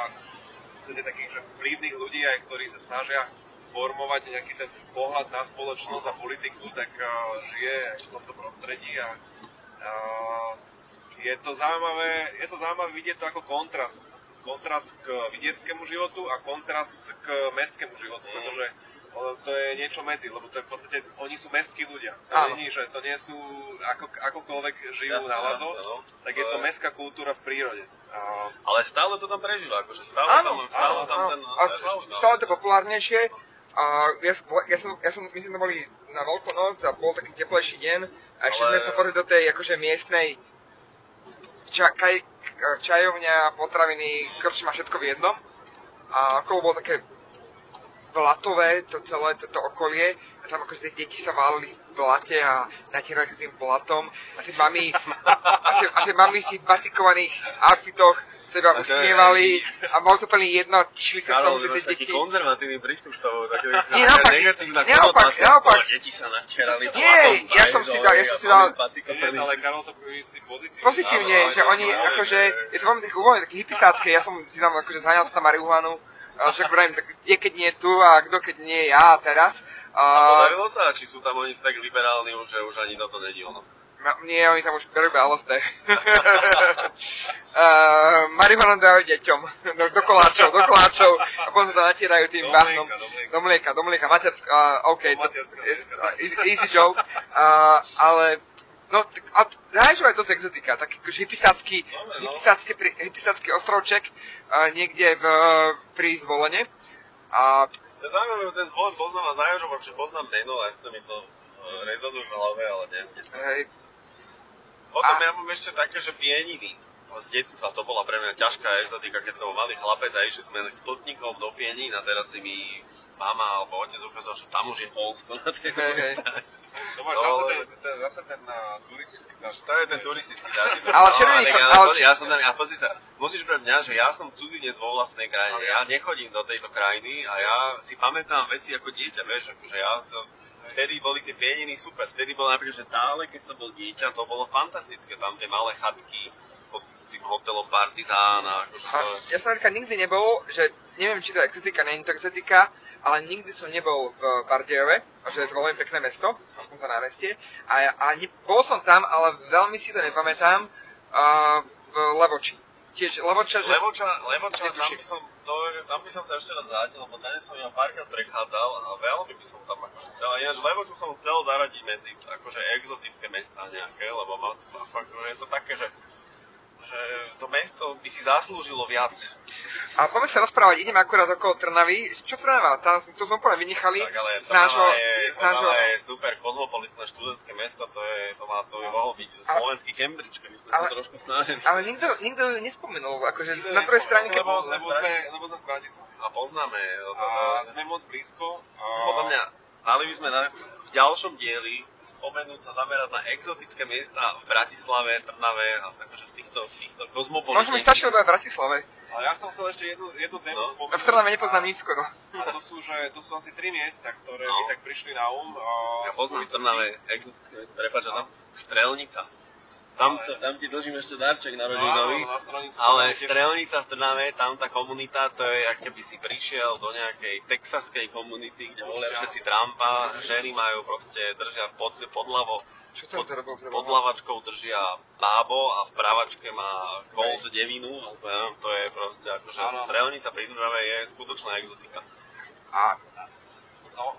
Speaker 2: takých že vplyvných ľudí aj, ktorí sa snažia formovať nejaký ten pohľad na spoločnosť a politiku, tak uh, žije v tomto prostredí a uh, je to zaujímavé, je to zaujímavé vidieť to ako kontrast. Kontrast k vidieckému životu a kontrast k mestskému životu,
Speaker 3: Mm.
Speaker 2: pretože to je niečo medzi, lebo to je v podstate, oni sú mestskí ľudia. To
Speaker 1: Áno.
Speaker 2: není, že to nie sú, ako, akokoľvek žijú
Speaker 3: Jasné,
Speaker 2: na lazo,
Speaker 3: jasné, no.
Speaker 2: tak
Speaker 3: To
Speaker 2: je to
Speaker 3: je-
Speaker 2: mestská kultúra v prírode. A,
Speaker 3: Ale stále to tam prežíva, akože stále
Speaker 1: Áno,
Speaker 3: tam, stále
Speaker 2: áno,
Speaker 3: tam
Speaker 1: Áno,
Speaker 3: ten...
Speaker 1: a stále to populárnejšie. A ja, som, ja, som, ja som, myslím, že boli na Veľkú noc a bol taký teplejší deň a ešte
Speaker 3: Ale-
Speaker 1: sme sa pozrieť do tej akože miestnej ča, kaj, čajovňa, potraviny, krčma, všetko v jednom. A okolo bolo také blatové, to celé toto okolie. A tam akože tie deti sa válili v blate a natierali sa tým blatom. A tie mami, a tie, a tie mami v tých batikovaných outfitoch seba
Speaker 3: to
Speaker 1: usmievali a bolo to plne jedno, tešili sa z toho,
Speaker 3: Karol,
Speaker 1: že tie
Speaker 3: taký
Speaker 1: deti...
Speaker 3: konzervatívny prístup s toho, taký
Speaker 1: Nie, naopak,
Speaker 3: negatívna
Speaker 1: neopak.
Speaker 3: toho, deti sa natierali
Speaker 1: Nie, ja som si dal- ja som si dal-
Speaker 2: nie, ale Karol to myslí pozitívne.
Speaker 1: Pozitívne, že oni akože, je to veľmi také uvoľné, také hippisácké, ja som si tam akože zháňal sa na marihuanu, však vrajím, tak kde keď nie tu a kto keď nie ja teraz.
Speaker 3: A
Speaker 1: A,
Speaker 3: podarilo sa, či sú tam oni tak liberálni už, že už ani toto nedí ono.
Speaker 1: Nie, oni tam už berú LSD. uh, marihuanu dajú deťom, do, do koláčov, do koláčov a potom sa to natierajú tým bahnom.
Speaker 2: do mlieka.
Speaker 1: Do mlieka, matersk, uh, OK, to,
Speaker 2: materského mlieka.
Speaker 1: easy, easy joke, uh, ale No, a záleží aj dosť exotika, taký akože hypisácky,
Speaker 3: no.
Speaker 1: hypisácky, pri- hypisácky ostrovček uh, niekde v, pri zvolenie. A
Speaker 3: To je zaujímavé, ten zvon poznám a zájožom, že poznám meno, a jasne mi to e, rezonuje v hlave, ale neviem,
Speaker 1: hej,
Speaker 3: Potom
Speaker 1: A-
Speaker 3: ja mám ešte také, že pieniny z detstva, to bola pre mňa ťažká exotika, keď som malý chlapec a išli sme k plotníkov do pienín a teraz si mi mama alebo otec ukázal, že tam už je Polsko na tej.
Speaker 2: To máš
Speaker 3: No,
Speaker 2: zase
Speaker 3: ale-
Speaker 2: ten, ten, zase ten uh, turistický zážitok.
Speaker 3: To je ten turistický zážitok.
Speaker 1: Ale
Speaker 3: No,
Speaker 1: červený
Speaker 3: ja,
Speaker 1: ale
Speaker 3: pozri, ja som tam, ja pozri sa, musíš pre mňa, že ja som cudzinec vo vlastnej krajine, ja nechodím do tejto krajiny a ja si pamätám veci ako dieťa, vieš, akože ja som, vtedy boli tie pieniny super, vtedy bolo napríklad, že tále, keď som bol dieťa, to bolo fantastické, tam tie malé chatky pod tým hotelom Partizán a akože
Speaker 1: A
Speaker 3: to,
Speaker 1: ja som napríklad nikdy nebol, že neviem, či to je exotika, nie to exotika, ale nikdy som nebol v Bardejove, a že je to veľmi pekné mesto, aspoň to námestie. A, a ne, bol som tam, ale veľmi si to nepamätám, uh, v Levoči. Tiež Levoča, že...
Speaker 3: Levoča, Levoča, tam by som, to, tam by som sa ešte raz vrátil, lebo tam som ja párkrát prechádzal a veľmi by som tam akože chcel, a ináč Levoču som chcel zaradiť medzi akože exotické mestá nejaké, lebo má, má fakt, je to také, že že to mesto by si zaslúžilo viac.
Speaker 1: A poďme sa rozprávať, ideme akurát okolo Trnavy. Čo Trnava? Tam, to sme úplne vynechali.
Speaker 3: Tak ale
Speaker 1: z nášho,
Speaker 3: je,
Speaker 1: z nášho,
Speaker 3: Trnava je super kozmopolitné študentské mesto, to, je, to, má, to by mohol byť
Speaker 1: Ale-
Speaker 3: slovenský Cambridge, keby sme
Speaker 1: ale-
Speaker 3: sa trošku snažili.
Speaker 1: ale nikto, nikto ju nespomenul, akože na druhej strane, keď...
Speaker 2: lebo, lebo, sme, lebo sme z Bratislavy.
Speaker 3: A poznáme, no,
Speaker 2: A sme moc blízko. A
Speaker 3: Podľa mňa mali by sme na, v ďalšom dieli spomenúť sa zamerať na exotické miesta v Bratislave, Trnave a akože v týchto, týchto
Speaker 1: Možno mi
Speaker 3: kozmopolitných.
Speaker 1: stačilo v Bratislave.
Speaker 2: Ale ja som chcel ešte jednu, jednu tému
Speaker 3: No.
Speaker 2: spomenúť.
Speaker 1: V Trnave nepoznám nič skoro.
Speaker 2: A to sú, že, to sú asi tri miesta, ktoré
Speaker 3: No.
Speaker 2: mi tak prišli na um. A
Speaker 3: Ja poznám. Trnave exotické miesta, prepáč, no. Strelnica. Tam, čo, tam ti držím ešte darček
Speaker 2: No,
Speaker 3: na
Speaker 2: stranici
Speaker 3: Ale strelnica v Trnave, tam tá komunita, to je, ak keby si prišiel do nejakej texaskej komunity, kde volia všetci Trumpa, ženy majú proste, držia pod, podľavo,
Speaker 1: Čo je to robil?
Speaker 3: pod lavačkou držia bábo a v pravačke má Colt devinu, to je proste akože strelnica pri Trnave je skutočná exotika.
Speaker 1: A
Speaker 2: No,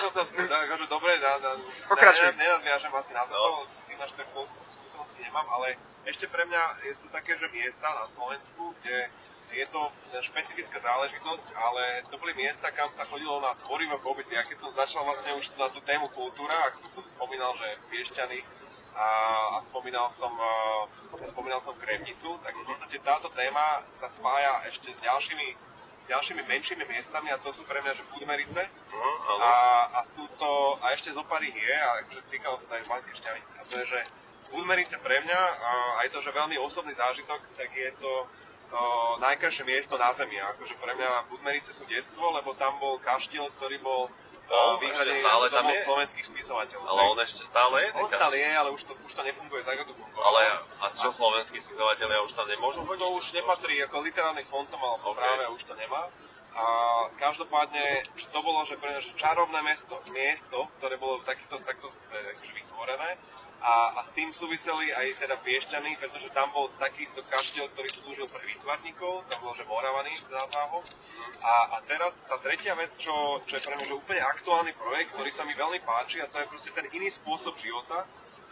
Speaker 2: to sa spýta, akože dobre, na, na,
Speaker 1: Pokračuj.
Speaker 2: Ne, nenadviažem asi na to,
Speaker 3: No.
Speaker 2: s tým až takú skúsenosti nemám, ale ešte pre mňa sú také, že miesta na Slovensku, kde je to špecifická záležitosť, ale to boli miesta, kam sa chodilo na tvorivé pobyty. Ja keď som začal vlastne už na tú tému kultúra, ako som spomínal, že Piešťany a, a spomínal som, a, spomínal som Kremnicu, tak v podstate táto téma sa spája ešte s ďalšími ďalšími menšími miestami a to sú pre mňa, že Budmerice,
Speaker 3: áno.
Speaker 2: a, a sú to, a ešte zo pár je, a akože týkalo sa to aj Banskej šťavnice. A to je, že Budmerice pre mňa, a aj to, že veľmi osobný zážitok, tak je to o, najkrajšie miesto na Zemi. A akože pre mňa Budmerice sú detstvo, lebo tam bol kaštiel, ktorý bol
Speaker 3: No,
Speaker 2: o, vyhradený
Speaker 3: ešte stále tam je?
Speaker 2: slovenských spisovateľov.
Speaker 3: Ale on ešte stále je,
Speaker 2: on stále je, ale už to, už to nefunguje tak, ako to fungovalo.
Speaker 3: Ale a čo slovenskí spisovateľia už tam nemôžu chodiť?
Speaker 2: to už nepatrí ako literárny fond to mal v správe a už to nemá. A každopádne, že to bolo, že pre že čarovné mesto, miesto, ktoré bolo takýto, takto e, akože vytvorené, a, a s tým súviseli aj teda Piešťany, pretože tam bol takisto kaštiel, ktorý slúžil pre výtvarníkov, tam bol, že Moravaný za Váhom. A, a teraz tá tretia vec, čo, čo je pre mňa že úplne aktuálny projekt, ktorý sa mi veľmi páči a to je proste ten iný spôsob života,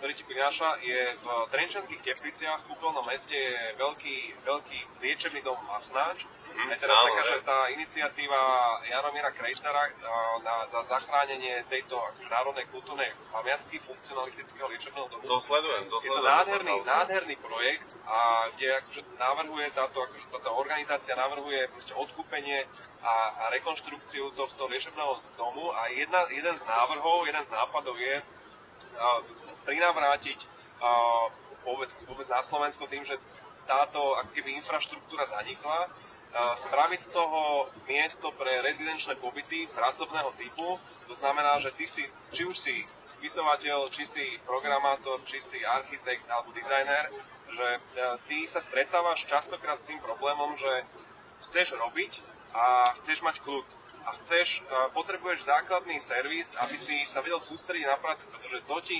Speaker 2: ktorý ti prináša, je v Trenčanských tepliciach, v kúpeľnom meste je veľký, veľký liečebný dom Machnáč. Mm, je teraz
Speaker 3: áno,
Speaker 2: taká, že tá iniciatíva Jaromíra Krejcara na, za zachránenie tejto akože, národnej kultúrnej pamiatky funkcionalistického liečebného domu.
Speaker 3: To sledujem, to
Speaker 2: Je to
Speaker 3: sledujem.
Speaker 2: nádherný, nádherný projekt, a kde akože navrhuje táto, akože táto organizácia navrhuje proste odkúpenie a, a rekonštrukciu tohto liečebného domu a jedna, jeden z návrhov, jeden z nápadov je prinavrátiť a, vôbec, vôbec na Slovensko tým, že táto ako keby infraštruktúra zanikla, a, spraviť z toho miesto pre rezidenčné pobyty pracovného typu. To znamená, že ty si, či už si spisovateľ, či si programátor, či si architekt alebo dizajner, že e, ty sa stretávaš častokrát s tým problémom, že chceš robiť a chceš mať kľud. A chceš, potrebuješ základný servis, aby si sa vedel sústrediť na prácu, pretože to ti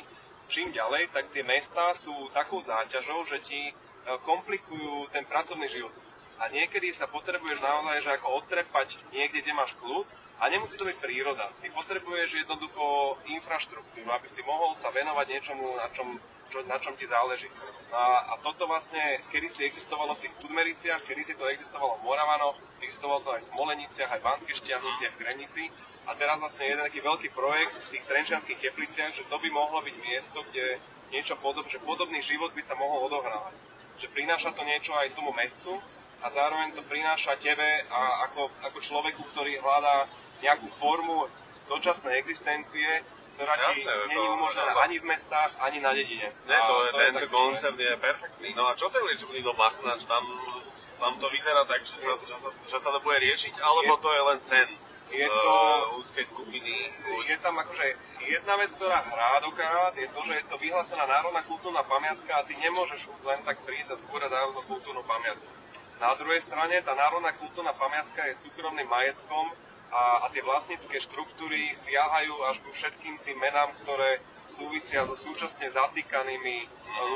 Speaker 2: čím ďalej, tak tie mestá sú takou záťažou, že ti e, komplikujú ten pracovný život. A niekedy sa potrebuješ naozaj že ako odtrepať niekde, kde máš kľud a nemusí to byť príroda. Ty potrebuješ jednoducho infraštruktúru, aby si mohol sa venovať niečomu, na čom, čo, na čom ti záleží. A, a toto vlastne kedy si existovalo v tých Kudmericiach, kedy si to existovalo v Moravanoch, existovalo to aj v Smoleniciach, aj v Banskej Štiavnici, aj v Kremnici. A teraz vlastne jeden taký veľký projekt v tých Trenčianských tepliciach, že to by mohlo byť miesto, kde niečo podobné, že podobný život by sa mohol odohrávať. Že prináša to niečo aj tomu mestu a zároveň to prináša tebe a ako, ako človeku, ktorý hľadá nejakú formu dočasnej existencie, ktorá ti
Speaker 3: Jasné,
Speaker 2: je
Speaker 3: to-
Speaker 2: umožnená
Speaker 3: to-
Speaker 2: ani v mestách, ani na dedine.
Speaker 3: Ne, to
Speaker 2: A
Speaker 3: je, tento
Speaker 2: taký-
Speaker 3: koncept je perfektný. No a čo ten liečebný dom Machnač? Tam, tam to vyzerá tak, že sa, že, sa, že sa to bude riešiť, alebo
Speaker 2: Je-
Speaker 3: to je len sen
Speaker 2: je
Speaker 3: eh,
Speaker 2: to-
Speaker 3: úzkej skupiny ľudí?
Speaker 2: je tam akože jedna vec, ktorá hrá do karát, je to, že je to vyhlásená národná kultúrna pamiatka a ty nemôžeš len tak prísť a zbúrať národnú kultúrnu pamiatku. Na druhej strane tá národná kultúrna pamiatka je súkromným majetkom a, a tie vlastnícke štruktúry siahajú až ku všetkým tým menám, ktoré súvisia so súčasne zatýkanými e,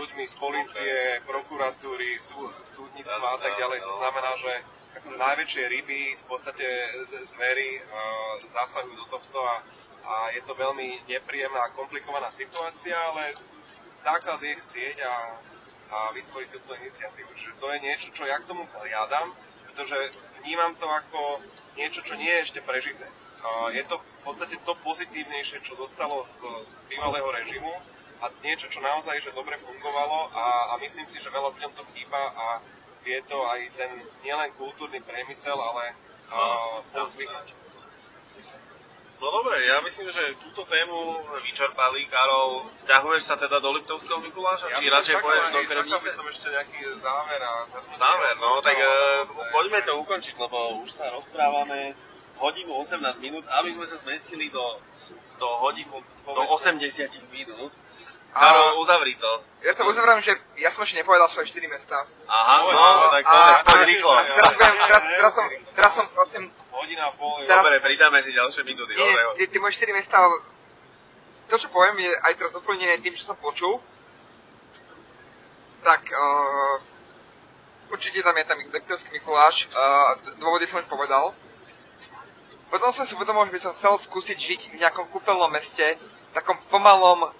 Speaker 2: ľuďmi z policie, prokuratúry, sú, súdnictva a tak ďalej. To znamená, že akože najväčšie ryby v podstate zvery uh, zasahujú do tohto a, a je to veľmi nepríjemná a komplikovaná situácia, ale základ je chcieť a, a vytvoriť túto iniciatívu. Čiže to je niečo, čo ja k tomu zhliadam, pretože vnímam to ako niečo, čo nie je ešte prežité. Je to v podstate to pozitívnejšie, čo zostalo z, z bývalého režimu a niečo, čo naozaj že dobre fungovalo a, a myslím si, že veľa ľuďom to chýba a vie to aj ten nielen kultúrny priemysel, ale uh, pozdvihnúť.
Speaker 3: No dobre, ja myslím, že túto tému vyčerpali. Karol, sťahuješ sa teda do Liptovského Mikuláša? či
Speaker 2: by som
Speaker 3: radšej
Speaker 2: aj-
Speaker 3: do
Speaker 2: Čakal by
Speaker 3: Kremnice?
Speaker 2: som ešte nejaký záver a zhrnutie.
Speaker 3: Záver, no tak uh, poďme to ukončiť, lebo už sa rozprávame hodinu 18 minút, aby sme sa zmestili do, do hodinu, do 80 minút. Karol, uzavri to.
Speaker 1: Ja to uzavrám, že ja som ešte nepovedal svoje 4 mesta.
Speaker 3: Aha,
Speaker 2: Poď,
Speaker 3: no,
Speaker 2: no,
Speaker 3: tak poď
Speaker 1: a-
Speaker 3: rýchlo.
Speaker 1: Teraz, budem, teraz, teraz, som, teraz som vlastne...
Speaker 2: Hodina a pol.
Speaker 1: Teraz-
Speaker 3: Dobre, pridáme si ďalšie minúty.
Speaker 1: Nie, tie, tie moje 4 mesta, to čo poviem je aj teraz doplnené tým, čo som počul. Tak, uh, určite tam je tam Liptovský Mikuláš, uh, dôvody som už povedal. Potom som si uvedomil, že by som chcel skúsiť žiť v nejakom kúpeľnom meste, takom pomalom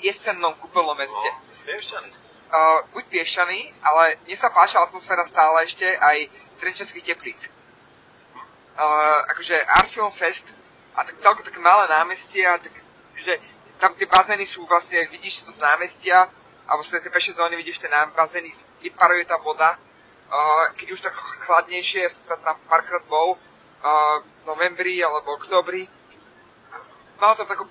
Speaker 1: jesennom kúpeľnom meste.
Speaker 3: No.
Speaker 1: Uh, buď Piešťany, ale mne sa páčila atmosféra stále ešte aj Trenčanských teplíc. Uh, akože Art Film Fest a tak celko také malé námestia, tak, že tam tie bazény sú vlastne, vidíš to z námestia, alebo z tej pešej zóny vidíš tie nám- bazény, vyparuje tá voda. Uh, keď už tak chladnejšie, som tam párkrát bol, uh, novembri alebo oktobri. Malo to takú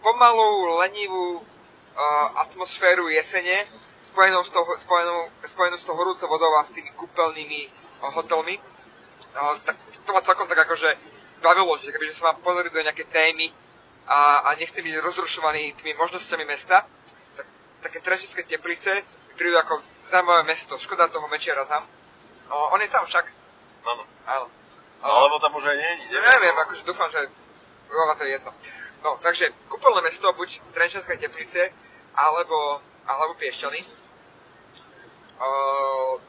Speaker 1: pomalú, lenivú uh, atmosféru jesene, spojenú s, toho, spojenú, spojenú s tou horúcou vodou a s tými kúpeľnými uh, hotelmi. Uh, tak, to ma celkom tak akože bavilo, že kebyže sa mám pozrieť do nejaké témy a, a nechcem byť rozrušovaný tými možnosťami mesta, tak také Trenčianske teplice prídu ako zaujímavé mesto. Škoda toho mečera tam. Uh, on je tam však.
Speaker 3: Áno.
Speaker 1: Áno.
Speaker 3: Alebo tam už aj nie,
Speaker 1: neviem, neviem akože dúfam, že bola to jedno. No, takže kúpeľné mesto, buď Trenčanské teplice, alebo, alebo Piešťany. Uh,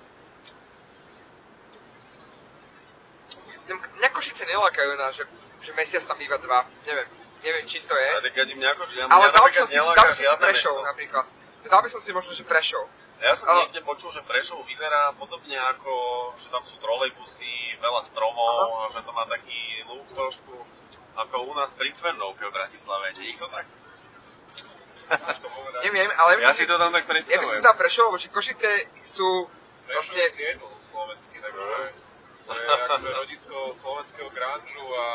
Speaker 1: mňa Košice nelákajú na, že, že mesiac tam býva dva. Neviem, neviem, či to je.
Speaker 3: Ale mňa Košice,
Speaker 1: Ale dal by som si, dal by som si Prešov napríklad. Dal by som si možno, že Prešov.
Speaker 3: Ja som uh, niekde počul, že Prešov vyzerá podobne ako, že tam sú trolejbusy, veľa stromov, uh-huh. že to má taký lúk trošku ako u nás pri Cvernovke v Bratislave. Nie je to tak?
Speaker 1: Neviem, ale
Speaker 3: ja si to tam tak predstavujem.
Speaker 1: Ja by som tam prešiel, lebo Košice sú
Speaker 2: vlastne... Seattle slovenský, takže to je akože rodisko slovenského grunžu a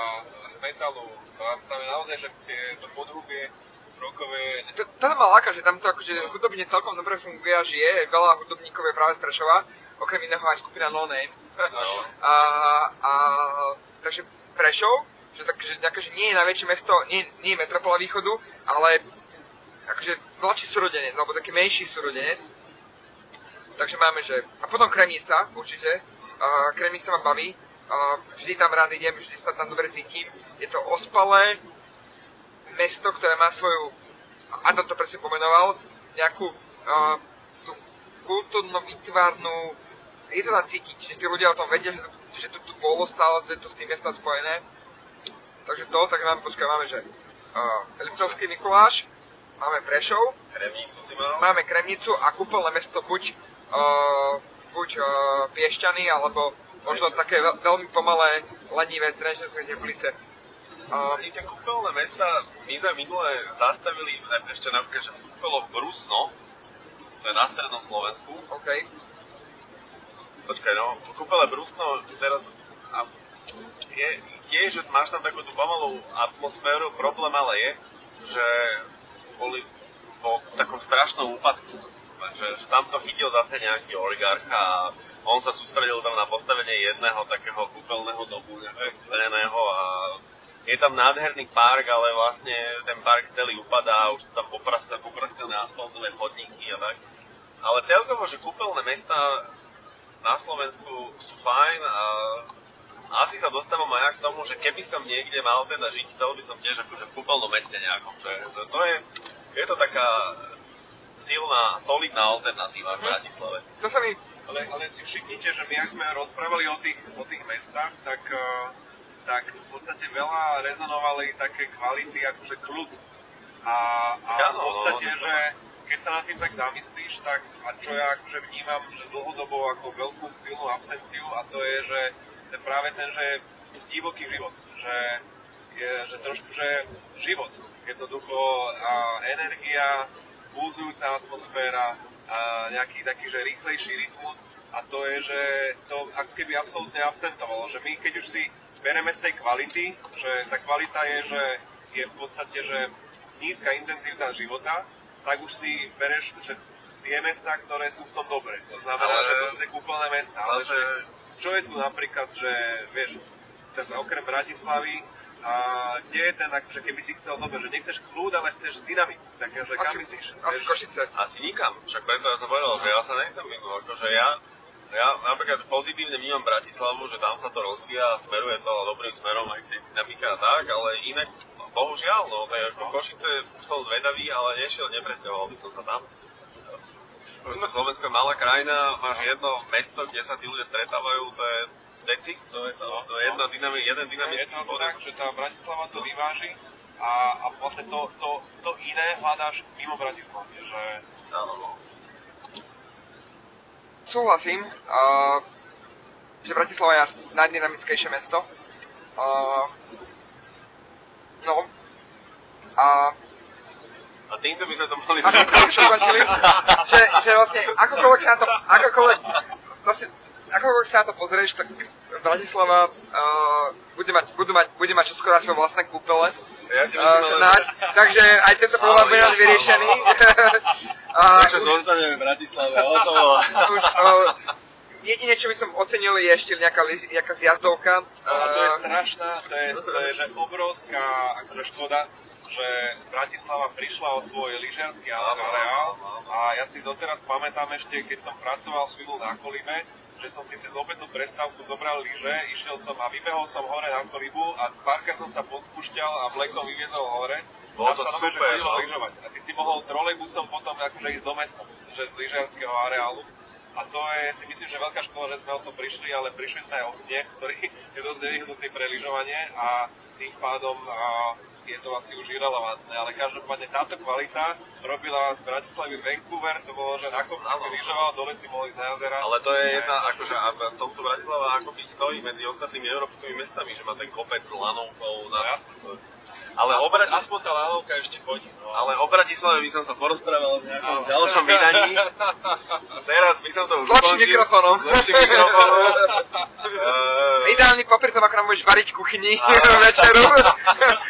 Speaker 2: metalu. Tam, tam je naozaj, že tie, to podhubie rokové...
Speaker 1: To, to ma láka, že tam to akože hudobne celkom dobre funguje a žije. Veľa hudobníkov je práve z Prešova, okrem iného aj skupina No Name. No. a, a, takže Prešov, že, tak, že, že nie je najväčšie mesto, nie, nie je metropola východu, ale akože mladší súrodenec, alebo taký menší súrodenec. Takže máme, že... A potom Kremnica, určite. Uh, Kremnica ma baví. Uh, vždy tam rád idem, vždy sa tam dobre cítim. Je to ospalé mesto, ktoré má svoju... Adam to presne pomenoval, nejakú uh, tú kultúrno-výtvarnú... Je to tam cítiť, že tí ľudia o tom vedia, že, že to tu bolo stále, že to s tým mestom spojené. Takže to, tak nám, počkaj, máme, že uh, Liptovský Mikuláš, máme Prešov,
Speaker 3: Kremnicu si mal.
Speaker 1: máme Kremnicu a kúpeľné mesto buď, uh, buď uh, Piešťany, alebo možno také veľ, veľmi pomalé, lenivé Trenčanské teplice.
Speaker 3: Uh, tie kúpeľné mesta, my sme minule zastavili ešte napríklad, že v kúpeľoch Brusno, to je na strednom Slovensku.
Speaker 1: OK.
Speaker 3: Počkaj, no, kúpeľe Brusno teraz a je tiež, že máš tam takú tú pomalú atmosféru, problém ale je, že boli po takom strašnom úpadku. Takže tam to chytil zase nejaký oligarcha a on sa sústredil tam na postavenie jedného takého kúpeľného domu, nejakého a je tam nádherný park, ale vlastne ten park celý upadá, už sú tam poprastené, poprastené asfaltové chodníky a tak. Ale celkovo, že kúpeľné mesta na Slovensku sú fajn a asi sa dostávam aj k tomu, že keby som niekde mal teda žiť, chcel by som tiež akože v kúpeľnom meste nejakom. Že to, to je, je to taká silná, solidná alternatíva v mhm. Bratislave.
Speaker 1: To sa mi...
Speaker 2: Ale, ale si všimnite, že my ak sme rozprávali o tých, o tých mestách, tak, uh, tak v podstate veľa rezonovali také kvality akože kľud. A, a ja, v podstate, no, že keď sa nad tým tak zamyslíš, tak a čo ja akože vnímam, že dlhodobo ako veľkú silnú absenciu a to je, že práve ten, že divoký život, že, je, že trošku, že život, jednoducho a energia, pulzujúca atmosféra, a nejaký taký, že rýchlejší rytmus a to je, že to ako keby absolútne absentovalo, že my keď už si bereme z tej kvality, že tá kvalita je, že je v podstate, že nízka intenzita života, tak už si bereš, že tie mesta, ktoré sú v tom dobre. To znamená, ale, že to sú tie kúpeľné mesta. Ale že čo je tu napríklad, že vieš, ten, okrem Bratislavy, a kde je ten, akože keby si chcel dobre, že nechceš kľúd, ale chceš dynamiku, takže kam myslíš?
Speaker 1: Asi Košice.
Speaker 3: Asi nikam, však preto ja som povedal, že ja sa nechcem minúť, akože ja, ja napríklad pozitívne vnímam Bratislavu, že tam sa to rozvíja a smeruje to dobrým smerom aj k tej dynamike a tak, ale inak, bohužiaľ, no, to je ako Košice som zvedavý, ale nešiel, nepresťahoval by som sa tam. Proste Slovensko je malá krajina, máš jedno mesto, kde sa tí ľudia stretávajú, to je deci, to je, to, to je jedna dynami, jeden dynamický
Speaker 2: je tak, že tá Bratislava to vyváži a, a vlastne to, to, to iné hľadáš mimo Bratislavy, že...
Speaker 3: Áno, no.
Speaker 1: Súhlasím, uh, že Bratislava je najdynamickejšie mesto. Uh, no, a
Speaker 3: a týmto by sme to mohli
Speaker 1: ukončili. že, že vlastne akokoľvek sa na to, akokoľvek, vlastne, akokoľvek sa na to pozrieš, tak Bratislava uh, bude, mať, budú mať, bude mať čoskoro svoje vlastné kúpele.
Speaker 3: Ja si myslím, uh,
Speaker 1: snáď, ale... takže aj tento problém bude mať vyriešený.
Speaker 3: takže zostaneme v Bratislave, o to
Speaker 1: už, uh, Jedine, čo by som ocenil, je ešte nejaká, nejaká zjazdovka.
Speaker 2: No, a to je strašná, to je, to je že obrovská akože škoda, že Bratislava prišla o svoj lyžiarsky areál a ja si doteraz pamätám ešte, keď som pracoval chvíľu na Kolime, že som si cez obednú prestávku zobral lyže, išiel som a vybehol som hore na Kolibu a párkrát som sa pospúšťal a vlekom vyviezol hore.
Speaker 3: Bolo to
Speaker 2: sa
Speaker 3: super,
Speaker 2: chodilo
Speaker 3: no.
Speaker 2: lyžovať. A ty si mohol trolejbusom potom akože ísť do mesta, že z lyžiarského areálu. A to je si myslím, že veľká škoda, že sme o to prišli, ale prišli sme aj o sneh, ktorý je dosť nevyhnutý pre lyžovanie a tým pádom a, je to asi už irrelevantné, ale každopádne táto kvalita robila z Bratislavy Vancouver, to bolo, že na kopci si lyžoval, dole si mohol ísť na jazera.
Speaker 3: Ale to je jedna, akože a v tomto Bratislava akoby stojí medzi ostatnými európskymi mestami, že má ten kopec s lanovkou na...
Speaker 2: No jasné.
Speaker 3: Ale o,
Speaker 2: Aspoň,
Speaker 3: Bratis-
Speaker 2: aspoň tá lanovka ešte chodí. No.
Speaker 3: ale o Bratislave by som sa porozprával v nejakom
Speaker 2: Áno.
Speaker 3: ďalšom vydaní. Teraz by som to už
Speaker 1: S lepším
Speaker 3: ukončil.
Speaker 1: mikrofónom.
Speaker 3: S lepším mikrofónom. Eh,
Speaker 1: Ideálny popri tom, ako nám budeš variť kuchyni večeru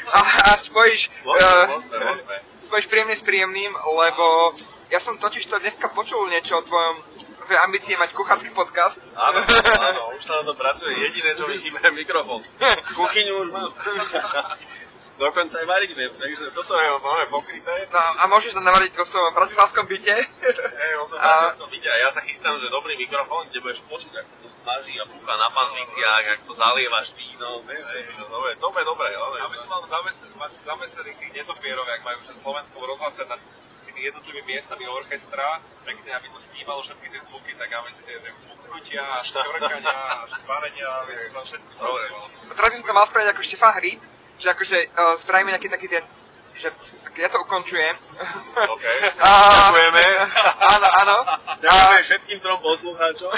Speaker 1: a, a spojíš,
Speaker 3: Môžeme, môžeme, môžeme.
Speaker 1: spojíš príjemné s príjemným, lebo ja som totiž to dneska počul niečo o tvojom tvojej ambície mať kuchársky podcast.
Speaker 3: Áno, áno, áno, už sa na to pracuje. Jediné, čo mi chýba, je mikrofón. Kuchyňu už mám. Dokonca aj variť viem, takže toto je máme pokryté.
Speaker 1: No, a môžeš to navariť vo svojom bratislavskom byte.
Speaker 3: Hej, som
Speaker 1: A-
Speaker 3: a... byť a ja sa chystám, že dobrý mikrofón, kde budeš počuť, ako to snaží a púka na panviciach, ako to zalievaš víno, no, bude dobré, ale...
Speaker 2: Aby som mal zamesených tých netopierov, jak majú v slovenskom rozhlase nad tými jednotlivými miestami orchestra, pekne, aby to snímalo všetky tie zvuky, tak aby si tie, tie puknutia, a šťorkania, a škvarenia, všetko sa
Speaker 3: Dobre.
Speaker 1: Teraz by som to mal spraviť ako Štefan Hríb, že akože uh, spravíme nejaký taký ten, že tak ja to ukončujem.
Speaker 3: OK,
Speaker 1: A-
Speaker 3: ďakujeme.
Speaker 1: Áno, áno.
Speaker 3: Ďakujeme všetkým trom poslucháčom.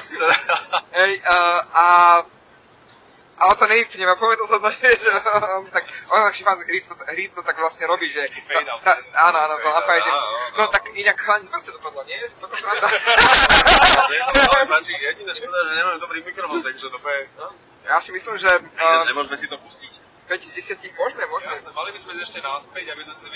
Speaker 1: Hej, uh, a... Ale to nevypnem a to sa to, že tak on Štefan Hríb to, Hríb to tak vlastne robí, že...
Speaker 2: Fade out.
Speaker 1: tá, áno, áno, to
Speaker 3: áno.
Speaker 1: No tak inak chalani, ako to dopadlo, nie?
Speaker 3: Sa to veľmi páči, jediné škoda, že nemáme dobrý mikrofón, takže to. No,
Speaker 1: Ja si myslím, že uh,
Speaker 3: nemôžeme si to pustiť.
Speaker 1: 5 z 10 môžeme, môžeme.
Speaker 2: Jasné, mali by sme ísť ešte naspäť, aby sme si